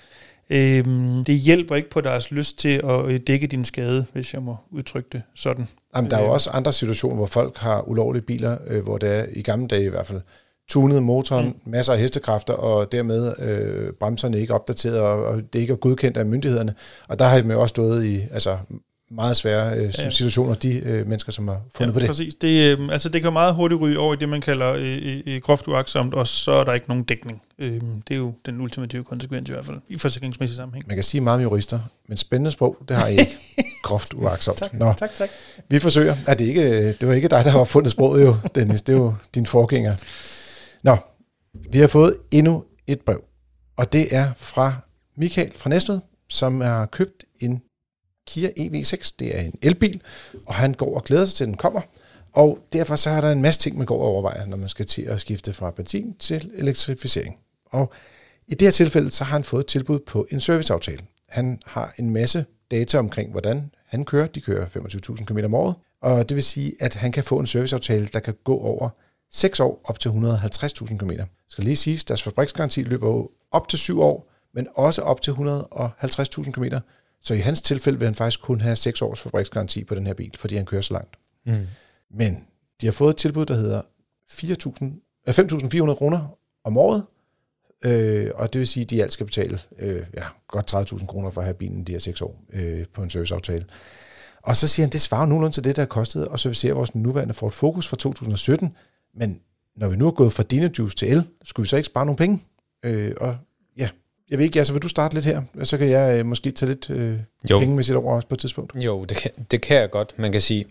Speaker 2: øhm, det hjælper ikke på deres lyst til at øh, dække din skade, hvis jeg må udtrykke det sådan.
Speaker 1: Jamen, der er jo
Speaker 2: Øh.
Speaker 1: også andre situationer, hvor folk har ulovlige biler, øh, hvor det er i gamle dage i hvert fald, tunet motoren, mm. masser af hestekræfter, og dermed øh, bremserne ikke opdateret, og, og det ikke er godkendt af myndighederne. Og der har man jo også stået i altså, meget svære øh,
Speaker 2: Ja.
Speaker 1: situationer, de øh, mennesker, som har fundet
Speaker 2: ja,
Speaker 1: på det.
Speaker 2: Præcis. Det, øh, altså, det kan meget hurtigt ryge over i det, man kalder øh, øh, groft uagtsomt, og så er der ikke nogen dækning. Øh, det er jo den ultimative konsekvens i hvert fald, i forsikringsmæssig sammenhæng.
Speaker 1: Man kan sige meget om jurister, men spændende sprog, det har I ikke. Groft uagtsomt.
Speaker 2: Tak,
Speaker 1: Nå,
Speaker 2: tak, tak.
Speaker 1: vi forsøger. Er det, ikke, det var ikke dig, der har fundet sproget jo, Dennis. Det er jo din forgænger. Nå, vi har fået endnu et brev, og det er fra Michael fra Næstved, som har købt en Kia EV6. Det er en elbil, og han går og glæder sig til, at den kommer. Og derfor så er der en masse ting, man går og overvejer, når man skal til at skifte fra benzin til elektrificering. Og i det her tilfælde, så har han fået et tilbud på en serviceaftale. Han har en masse data omkring, hvordan han kører. De kører 25.000 km om året. Og det vil sige, at han kan få en serviceaftale, der kan gå over 6 år op til 150.000 km. Skal lige sige, at deres fabriksgaranti løber op til 7 år, men også op til 150.000 km. Så i hans tilfælde vil han faktisk kun have 6 års fabriksgaranti på den her bil, fordi han kører så langt.
Speaker 3: Mm.
Speaker 1: Men de har fået et tilbud, der hedder 4.000 øh, 5.400 kroner om året, øh, og det vil sige, at de alt skal betale øh, ja, godt 30.000 kroner for at have bilen de her 6 år øh, på en serviceaftale. Og så siger han, det svarer nogenlunde til det, der har kostet at servicere vores nuværende Ford Focus fra 2017, men når vi nu er gået fra Dino Juice til el, skulle vi så ikke spare nogle penge? Øh, og jeg ved ikke, altså vil du starte lidt her? Så kan jeg øh, måske tage lidt øh,
Speaker 3: Jo.
Speaker 1: pengemæssigt over også på et tidspunkt.
Speaker 3: Jo, det kan, det kan jeg godt. Man kan sige,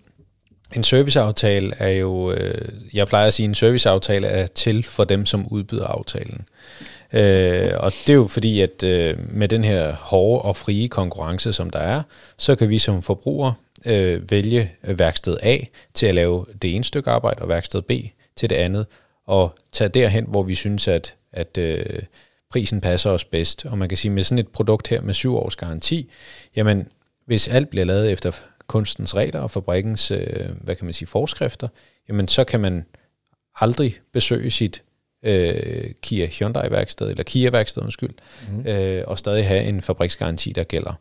Speaker 3: en serviceaftale er jo, øh, jeg plejer at sige, en serviceaftale er til for dem, som udbyder aftalen. Øh, og det er jo fordi, at øh, med den her hårde og frie konkurrence, som der er, så kan vi som forbrugere øh, vælge værksted A til at lave det ene stykke arbejde, og værksted B til det andet, og tage derhen, hvor vi synes, at, at øh, prisen passer os bedst. Og man kan sige, med sådan et produkt her med syv års garanti, jamen hvis alt bliver lavet efter kunstens regler og fabrikkens, øh, hvad kan man sige, forskrifter, jamen så kan man aldrig besøge sit øh, Kia Hyundai-værksted, eller Kia-værksted, undskyld, mm. øh, og stadig have en fabriksgaranti, der gælder.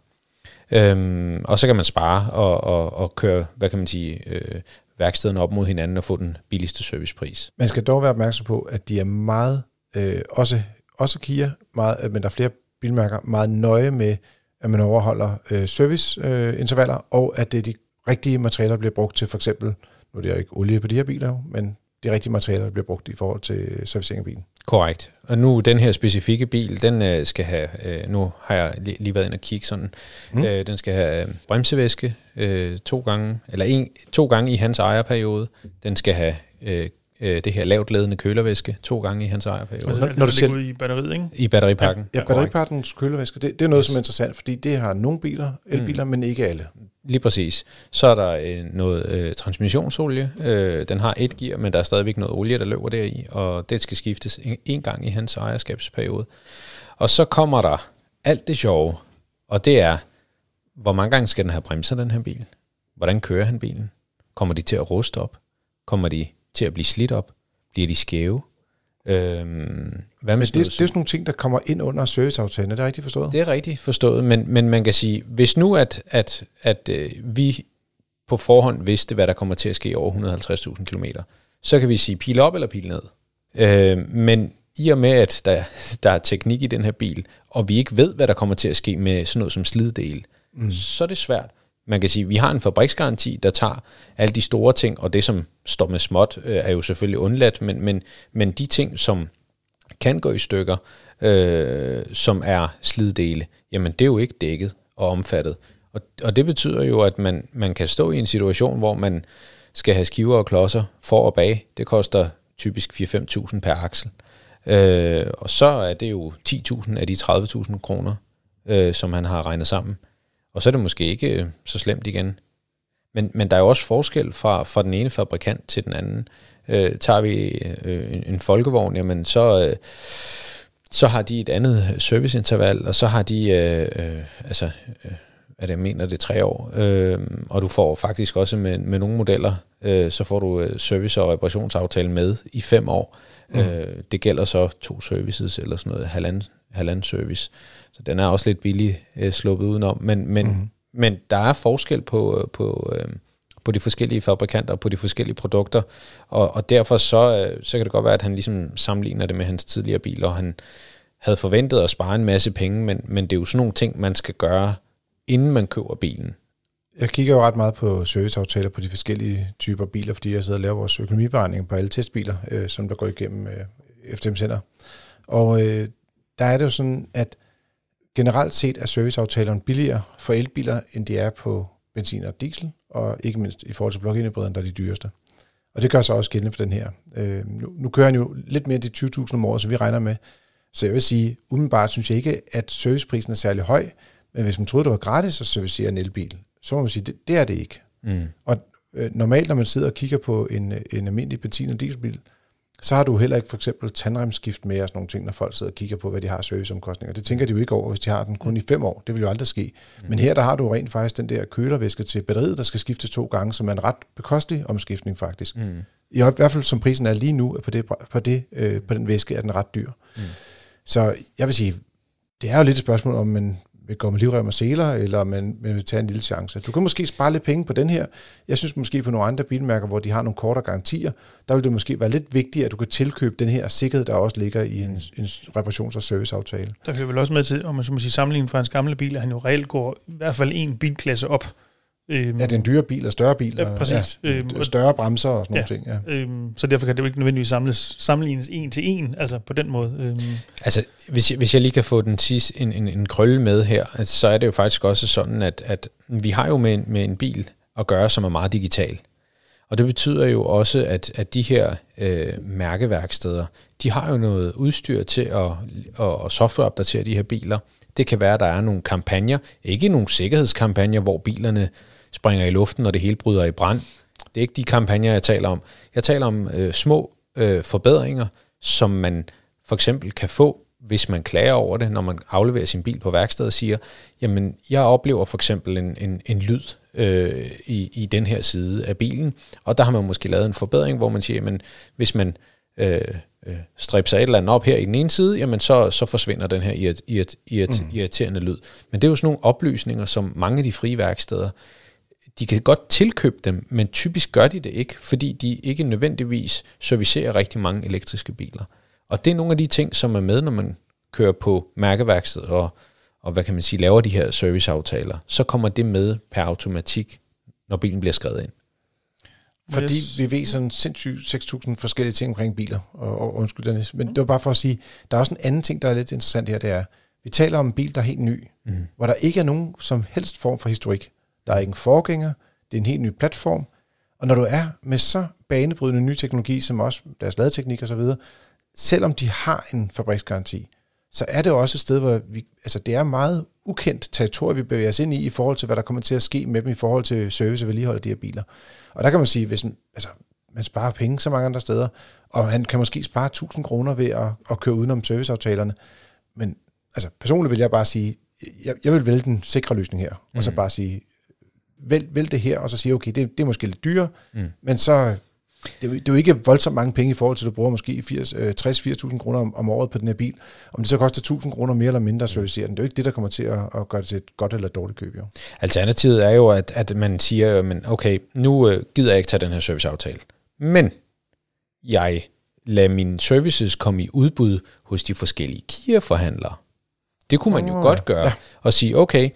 Speaker 3: Øhm, og så kan man spare og, og, og køre, hvad kan man sige, øh, værkstederne op mod hinanden og få den billigste servicepris.
Speaker 1: Man skal dog være opmærksom på, at de er meget, øh, også, også Kia, meget, men der er flere bilmærker, meget nøje med, at man overholder øh, serviceintervaller, øh, og at det er de rigtige materialer, der bliver brugt til for eksempel, nu er det jo ikke olie på de her biler, men de rigtige materialer, der bliver brugt i forhold til servicering af bilen.
Speaker 3: Korrekt. Og nu den her specifikke bil, den øh, skal have, øh, nu har jeg lige, lige været inde og kigge sådan,
Speaker 1: mm.
Speaker 3: øh, den skal have øh, bremsevæske øh, to gange, eller en, to gange i hans ejerperiode. Den skal have øh, øh, det her lavt ledende kølervæske to gange i hans ejerperiode.
Speaker 2: Altså,
Speaker 1: når-
Speaker 2: når,
Speaker 1: du
Speaker 2: ud i batteriet, ikke?
Speaker 3: I batteripakken.
Speaker 1: Ja,
Speaker 3: Korrekt.
Speaker 1: batteripartens kølevæske, det, det er noget, som er interessant, fordi det har nogle biler, elbiler, mm. men ikke alle.
Speaker 3: Lige præcis. Så er der øh, noget øh, transmissionsolie. Øh, den har et gear, men der er stadigvæk noget olie, der løber deri, og det skal skiftes en, en gang i hans ejerskabsperiode. Og så kommer der alt det sjove, og det er, hvor mange gange skal den have bremser, den her bil? Hvordan kører han bilen? Kommer de til at ruste op? Kommer de til at blive slidt op? Bliver de skæve? Øhm, hvad med
Speaker 1: det, det er sådan nogle ting, der kommer ind under serviceaftalen. Er det rigtigt forstået?
Speaker 3: Det er rigtigt forstået, men, men man kan sige, hvis nu at, at, at øh, vi på forhånd vidste, hvad der kommer til at ske over 150.000 km, så kan vi sige pil op eller pil ned. Øh, men i og med, at der, der er teknik i den her bil, og vi ikke ved, hvad der kommer til at ske med sådan noget som sliddel, mm. så er det svært. Man kan sige, at vi har en fabriksgaranti, der tager alle de store ting, og det, som står med småt, øh, er jo selvfølgelig undladt, men, men, men de ting, som kan gå i stykker, øh, som er sliddele, jamen det er jo ikke dækket og omfattet. Og, og det betyder jo, at man, man kan stå i en situation, hvor man skal have skiver og klodser for og bag. Det koster typisk 4-5.000 per aksel. Øh, og så er det jo 10.000 af de 30.000 kroner, øh, som han har regnet sammen. Og så er det måske ikke øh, så slemt igen. Men, men der er jo også forskel fra, fra den ene fabrikant til den anden. Øh, tager vi øh, en, en folkevogn, jamen så, øh, så har de et andet serviceinterval, og så har de, øh, øh, altså, øh, hvad det, jeg mener, det er tre år. Øh, og du får faktisk også med, med nogle modeller, øh, så får du øh, service- og reparationsaftale med i fem år. Mm. Øh, det gælder så to services eller sådan noget, halvanden, halvanden service. Så den er også lidt billig øh, sluppet udenom. Men, men, mm. men der er forskel på, på, øh, på de forskellige fabrikanter og på de forskellige produkter. Og, og derfor så, øh, så kan det godt være, at han ligesom sammenligner det med hans tidligere biler, og han havde forventet at spare en masse penge, men, men det er jo sådan nogle ting, man skal gøre, inden man køber bilen.
Speaker 1: Jeg kigger jo ret meget på serviceaftaler på de forskellige typer biler, fordi jeg sidder og laver vores økonomiberegning på alle testbiler, øh, som der går igennem øh, FDM Center. Og øh, der er det jo sådan, at generelt set er serviceaftalerne billigere for elbiler, end de er på benzin og diesel, og ikke mindst i forhold til plug-in hybriderne, der er de dyreste. Og det gør sig også gældende for den her. Øh, nu, nu kører han jo lidt mere end de 20.000 om året, som vi regner med. Så jeg vil sige, umiddelbart synes jeg ikke, at serviceprisen er særlig høj, men hvis man troede, det var gratis at servicere en elbil, så må man sige, det, det er det ikke.
Speaker 3: Mm.
Speaker 1: Og øh, normalt, når man sidder og kigger på en, en almindelig benzin- og dieselbil, så har du heller ikke for eksempel tandremskift med og sådan nogle ting, når folk sidder og kigger på, hvad de har serviceomkostninger. Det tænker de jo ikke over, hvis de har den kun i fem år. Det vil jo aldrig ske. Mm. Men her der har du rent faktisk den der kølervæske til batteriet, der skal skiftes to gange, som er en ret bekostelig omskiftning faktisk.
Speaker 3: Mm.
Speaker 1: I hvert fald som prisen er lige nu, på, det, på, det, øh, på den væske er den ret dyr.
Speaker 3: Mm.
Speaker 1: Så jeg vil sige, det er jo lidt et spørgsmål, om man vil gå med livrem og seler, eller man, man vil tage en lille chance. Du kan måske spare lidt penge på den her. Jeg synes måske på nogle andre bilmærker, hvor de har nogle kortere garantier, der vil det måske være lidt vigtigt, at du kan tilkøbe den her sikkerhed, der også ligger i en, en reparations- og serviceaftale.
Speaker 2: Der hører vel også med til, om man så må sige, sammenligning fra hans gamle bil, at han jo reelt går i hvert fald en bilklasse op.
Speaker 1: Øhm, ja, det er en dyre bil og større bil.
Speaker 2: Ja, præcis.
Speaker 1: Ja, øhm, større bremser og sådan ja, nogle ting. Ja.
Speaker 2: Øhm, så derfor kan det jo ikke nødvendigvis samles, sammenlignes en til en, altså på den måde. Øhm.
Speaker 3: Altså, hvis jeg, hvis jeg lige kan få den sidste, en, en, en krølle med her, altså, så er det jo faktisk også sådan, at, at vi har jo med, med en bil at gøre, som er meget digital. Og det betyder jo også, at, at de her øh, mærkeværksteder, de har jo noget udstyr til at, at, at softwareopdatere de her biler. Det kan være, at der er nogle kampagner, ikke nogle sikkerhedskampagner, hvor bilerne springer i luften, og det hele bryder i brand. Det er ikke de kampagner, jeg taler om. Jeg taler om øh, små øh, forbedringer, som man for eksempel kan få, hvis man klager over det, når man afleverer sin bil på værkstedet og siger, jamen, jeg oplever for eksempel en, en, en lyd øh, i, i den her side af bilen, og der har man måske lavet en forbedring, hvor man siger, jamen, hvis man øh, øh, stripser et eller andet op her i den ene side, jamen så, så forsvinder den her irrit, irrit, irrit, mm. irriterende lyd. Men det er jo sådan nogle oplysninger, som mange af de frie værksteder, de kan godt tilkøbe dem, men typisk gør de det ikke, fordi de ikke nødvendigvis servicerer rigtig mange elektriske biler. Og det er nogle af de ting, som er med, når man kører på mærkeværksted og, og hvad kan man sige, laver de her serviceaftaler, så kommer det med per automatik, når bilen bliver skrevet ind.
Speaker 1: Fordi vi ved sådan sindssygt 6.000 forskellige ting omkring biler, og, og undskyld Dennis, men det var bare for at sige, der er også en anden ting, der er lidt interessant her, det er, vi taler om en bil, der er helt ny, mm. hvor der ikke er nogen som helst form for historik. Der er ikke en forgænger, det er en helt ny platform, og når du er med så banebrydende ny teknologi, som også deres ladeteknik og så videre, selvom de har en fabriksgaranti, så er det også et sted, hvor vi, altså det er meget ukendt territorium, vi bevæger os ind i, i forhold til, hvad der kommer til at ske med dem, i forhold til service og vedligehold af de her biler. Og der kan man sige, hvis man, altså, man sparer penge så mange andre steder, og han kan måske spare 1000 kroner ved at, at køre udenom serviceaftalerne, men altså personligt vil jeg bare sige, jeg, jeg vil vælge den sikre løsning her, mm. og så bare sige, vælg, vælg det her, og så sige, okay, det, det er måske lidt dyrere, mm. men så Det er, jo, det er jo ikke voldsomt mange penge i forhold til, at du bruger måske 80, øh, 60-80.000 kroner om, om året på den her bil. Om det så koster 1.000 kroner mere eller mindre at servicere den, det er jo ikke det, der kommer til at, at gøre det til et godt eller et dårligt køb. Jo.
Speaker 3: Alternativet er jo, at, at man siger, men okay, nu øh, gider jeg ikke tage den her serviceaftale. Men jeg lader mine services komme i udbud hos de forskellige Kia-forhandlere. Det kunne man jo
Speaker 1: Åh,
Speaker 3: godt gøre.
Speaker 1: ja.
Speaker 3: Og sige, okay,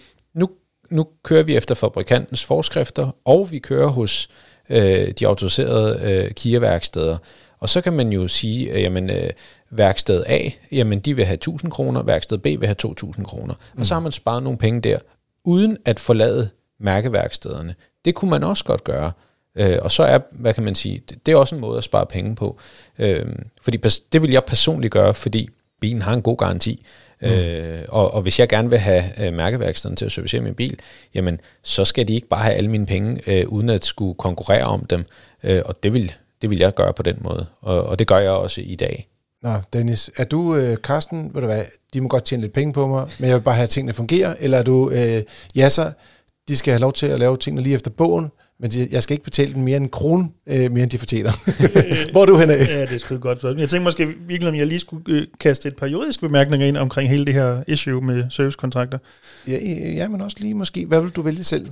Speaker 3: nu, kører vi efter fabrikantens forskrifter, og vi kører hos øh, de autoriserede øh, Kia-værksteder. Og så kan man jo sige, at jamen, øh, værksted A, jamen, de vil have 1000 kroner, værksted B vil have 2000 kroner. Og så har man sparet nogle penge der, uden at forlade mærkeværkstederne. Det kunne man også godt gøre. Øh, og så er, hvad kan man sige, det, det er også en måde at spare penge på. Øh, fordi det vil jeg personligt gøre, fordi bilen har en god garanti. Mm. Øh, og, og hvis jeg gerne vil have øh, mærkeværkstederne til at servicere min bil, jamen så skal de ikke bare have alle mine penge, øh, uden at skulle konkurrere om dem. Øh, og det vil, det vil jeg gøre på den måde. Og, og det gør jeg også i dag.
Speaker 1: Nå, Dennis, er du, øh, Karsten, ved du hvad, de må godt tjene lidt penge på mig, men jeg vil bare have, at tingene fungerer, eller er du, øh, ja så, de skal have lov til at lave tingene lige efter bogen, men de, jeg skal ikke betale dem mere end en krone, øh, mere end de fortjener. Hvor er du henne af?
Speaker 2: Ja, det er sgu godt. Så Jeg tænkte måske virkelig, om jeg lige skulle øh, kaste et par juridiske bemærkninger ind omkring hele det her issue med servicekontrakter.
Speaker 1: Ja, ja, men også lige måske, hvad vil du vælge selv?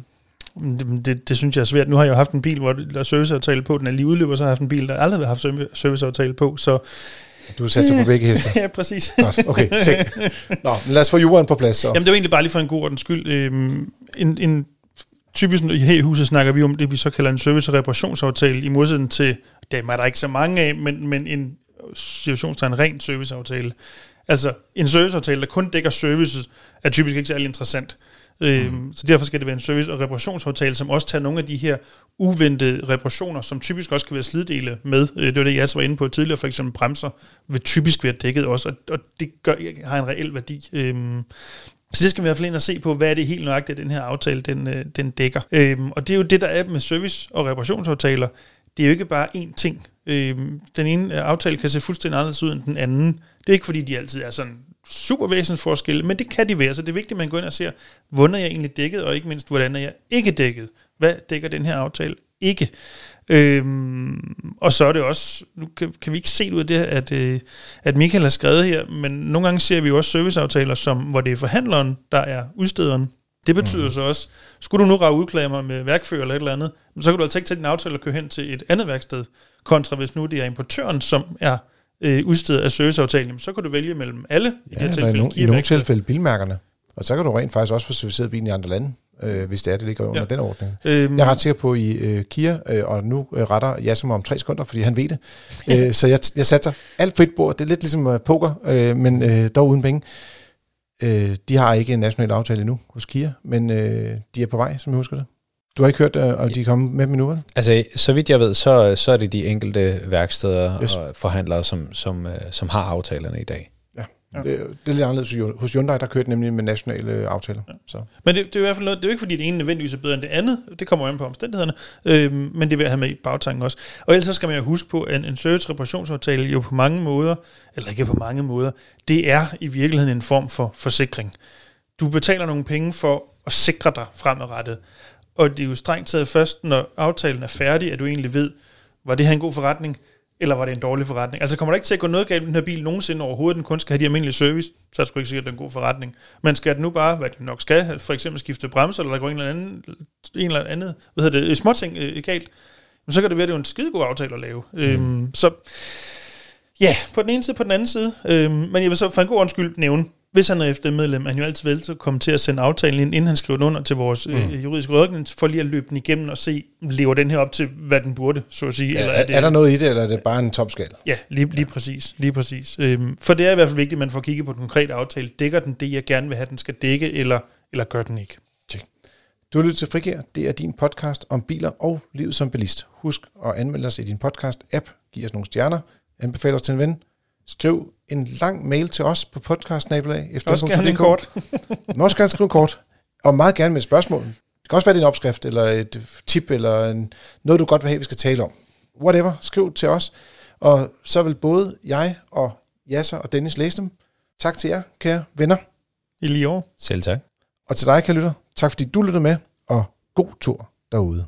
Speaker 2: Det, det, det synes jeg er svært. Nu har jeg jo haft en bil, hvor der er serviceaftale på. Den er lige udløber, så har jeg haft en bil, der aldrig har haft serv- serviceaftale på. Så
Speaker 1: Du har sat sig på begge heste.
Speaker 2: ja, præcis.
Speaker 1: Godt, okay, tjek. Nå, men lad os få jorden på plads så.
Speaker 2: Jamen, det var egentlig bare lige for en god ordens skyld. Øhm, en, en typisk her i huset snakker vi om det, vi så kalder en service- og reparationsaftale, i modsætning til, dem er der ikke så mange af, men, men en situationstegn ren serviceaftale. Altså, en serviceaftale, der kun dækker services, er typisk ikke særlig interessant. Øhm, Så derfor skal det være en service- og reparationsaftale, som også tager nogle af de her uventede reparationer, som typisk også kan være slidele med. Øh, Det var det, jeg også var inde på tidligere, for eksempel bremser, vil typisk være dækket også, og, og det gør, har en reel værdi. Øhm, så det skal vi i hvert fald ind og se på, hvad er det helt nøjagtigt, at den her aftale den, øh, den dækker. Øhm, og det er jo det, der er med service- og reparationsaftaler. Det er jo ikke bare én ting. Øhm, den ene øh, aftale kan se fuldstændig anderledes ud end den anden. Det er ikke, fordi de altid er sådan super væsensforskelle, men det kan de være. Så det er vigtigt, at man går ind og ser, hvordan er jeg egentlig dækket, og ikke mindst, hvordan er jeg ikke dækket. Hvad dækker den her aftale ikke? Øhm, og så er det også, nu kan, kan vi ikke se ud af det, at, øh, at Michael har skrevet her, men nogle gange ser vi jo også serviceaftaler, som, hvor det er forhandleren, der er udstederen. Det betyder mm. så også, skulle du nu rage udklager med værkfører eller et eller andet, så kan du altså ikke tage din aftale og køre hen til et andet værksted, kontra hvis nu det er importøren, som er øh, udstedet af serviceaftalen, så kan du vælge mellem alle, i det her
Speaker 1: Ja, eller i,
Speaker 2: tilfælde
Speaker 1: no, i nogle tilfælde bilmærkerne. Og så kan du rent faktisk også få serviceret bilen i andre lande, øh, hvis det er, det ligger under
Speaker 2: Ja.
Speaker 1: den ordning.
Speaker 2: Øhm,
Speaker 1: Jeg er ret sikker på i øh, Kia, øh, og nu øh, retter Jasser mig om tre sekunder, fordi han ved det. øh, så jeg, jeg satser alt frit bord. Det er lidt ligesom øh, poker, øh, men øh, dog uden penge. Øh, de har ikke en national aftale endnu hos Kia, men øh, de er på vej, som jeg husker det. Du har ikke hørt, øh, om de er kommet med dem endnu?
Speaker 3: Altså, så vidt jeg ved, så, så er det de enkelte værksteder
Speaker 1: Yes.
Speaker 3: yes. og forhandlere, som, som, øh, som har aftalerne i dag.
Speaker 2: Ja.
Speaker 1: Det, det er lidt anderledes hos Hyundai, der kørte nemlig med nationale aftaler. Så.
Speaker 2: Men det, det, er i hvert fald noget, det er jo ikke, fordi det ene nødvendigvis er bedre end det andet. Det kommer jo an på omstændighederne. Øhm, men det vil jeg have med i bagtanken også. Og ellers så skal man jo huske på, at en, en service reparationsaftale jo på mange måder, eller ikke på mange måder, det er i virkeligheden en form for forsikring. Du betaler nogle penge for at sikre dig fremadrettet. Og det er jo strengt taget først, når aftalen er færdig, at du egentlig ved, var det her en god forretning, eller var det en dårlig forretning? Altså kommer der ikke til at gå noget galt med den her bil nogensinde overhovedet, den kun skal have de almindelige service, så er det sgu ikke sikkert, at det er en god forretning. Men skal den nu bare, hvad det nok skal, for eksempel skifte bremser, eller der går en eller anden, en eller anden hvad hedder det, småting øh, galt, men så kan det være, at det er en skidegod aftale at lave. Mm. Øhm, så ja, på den ene side, på den anden side. Øhm, men jeg vil så for en god undskyld nævne, hvis han er FD-medlem, er han jo altid vel at komme til at sende aftalen ind, inden han skriver den under til vores mm. øh, juridiske rådgivning, for lige at løbe den igennem og se, lever den her op til, hvad den burde, så at sige.
Speaker 1: Ja, er, er der noget i det, eller er det bare en topskal?
Speaker 2: Ja, lige, lige præcis. Lige præcis. Øhm, for det er i hvert fald vigtigt, at man får kigget på den konkrete aftale. Dækker den det, jeg gerne vil have, den skal dække, eller, eller gør den ikke?
Speaker 1: Du har lyttet til Frigær. Det er din podcast om biler og livet som bilist. Husk at anmelde os i din podcast-app. Giv os nogle stjerner. Anbefal os til en ven. Skriv en lang mail til os på podcastnabelag.
Speaker 2: Også gerne en kort.
Speaker 1: Du må også gerne skrive en kort. Og meget gerne med et spørgsmål. Det kan også være, det en opskrift, eller et tip, eller en, noget, du godt vil have, vi skal tale om. Whatever. Skriv til os. Og så vil både jeg og Jasser og Dennis læse dem. Tak til jer, kære venner.
Speaker 2: I lige år.
Speaker 3: Selv tak.
Speaker 1: Og til dig, kære lytter. Tak fordi du lyttede med, og god tur derude.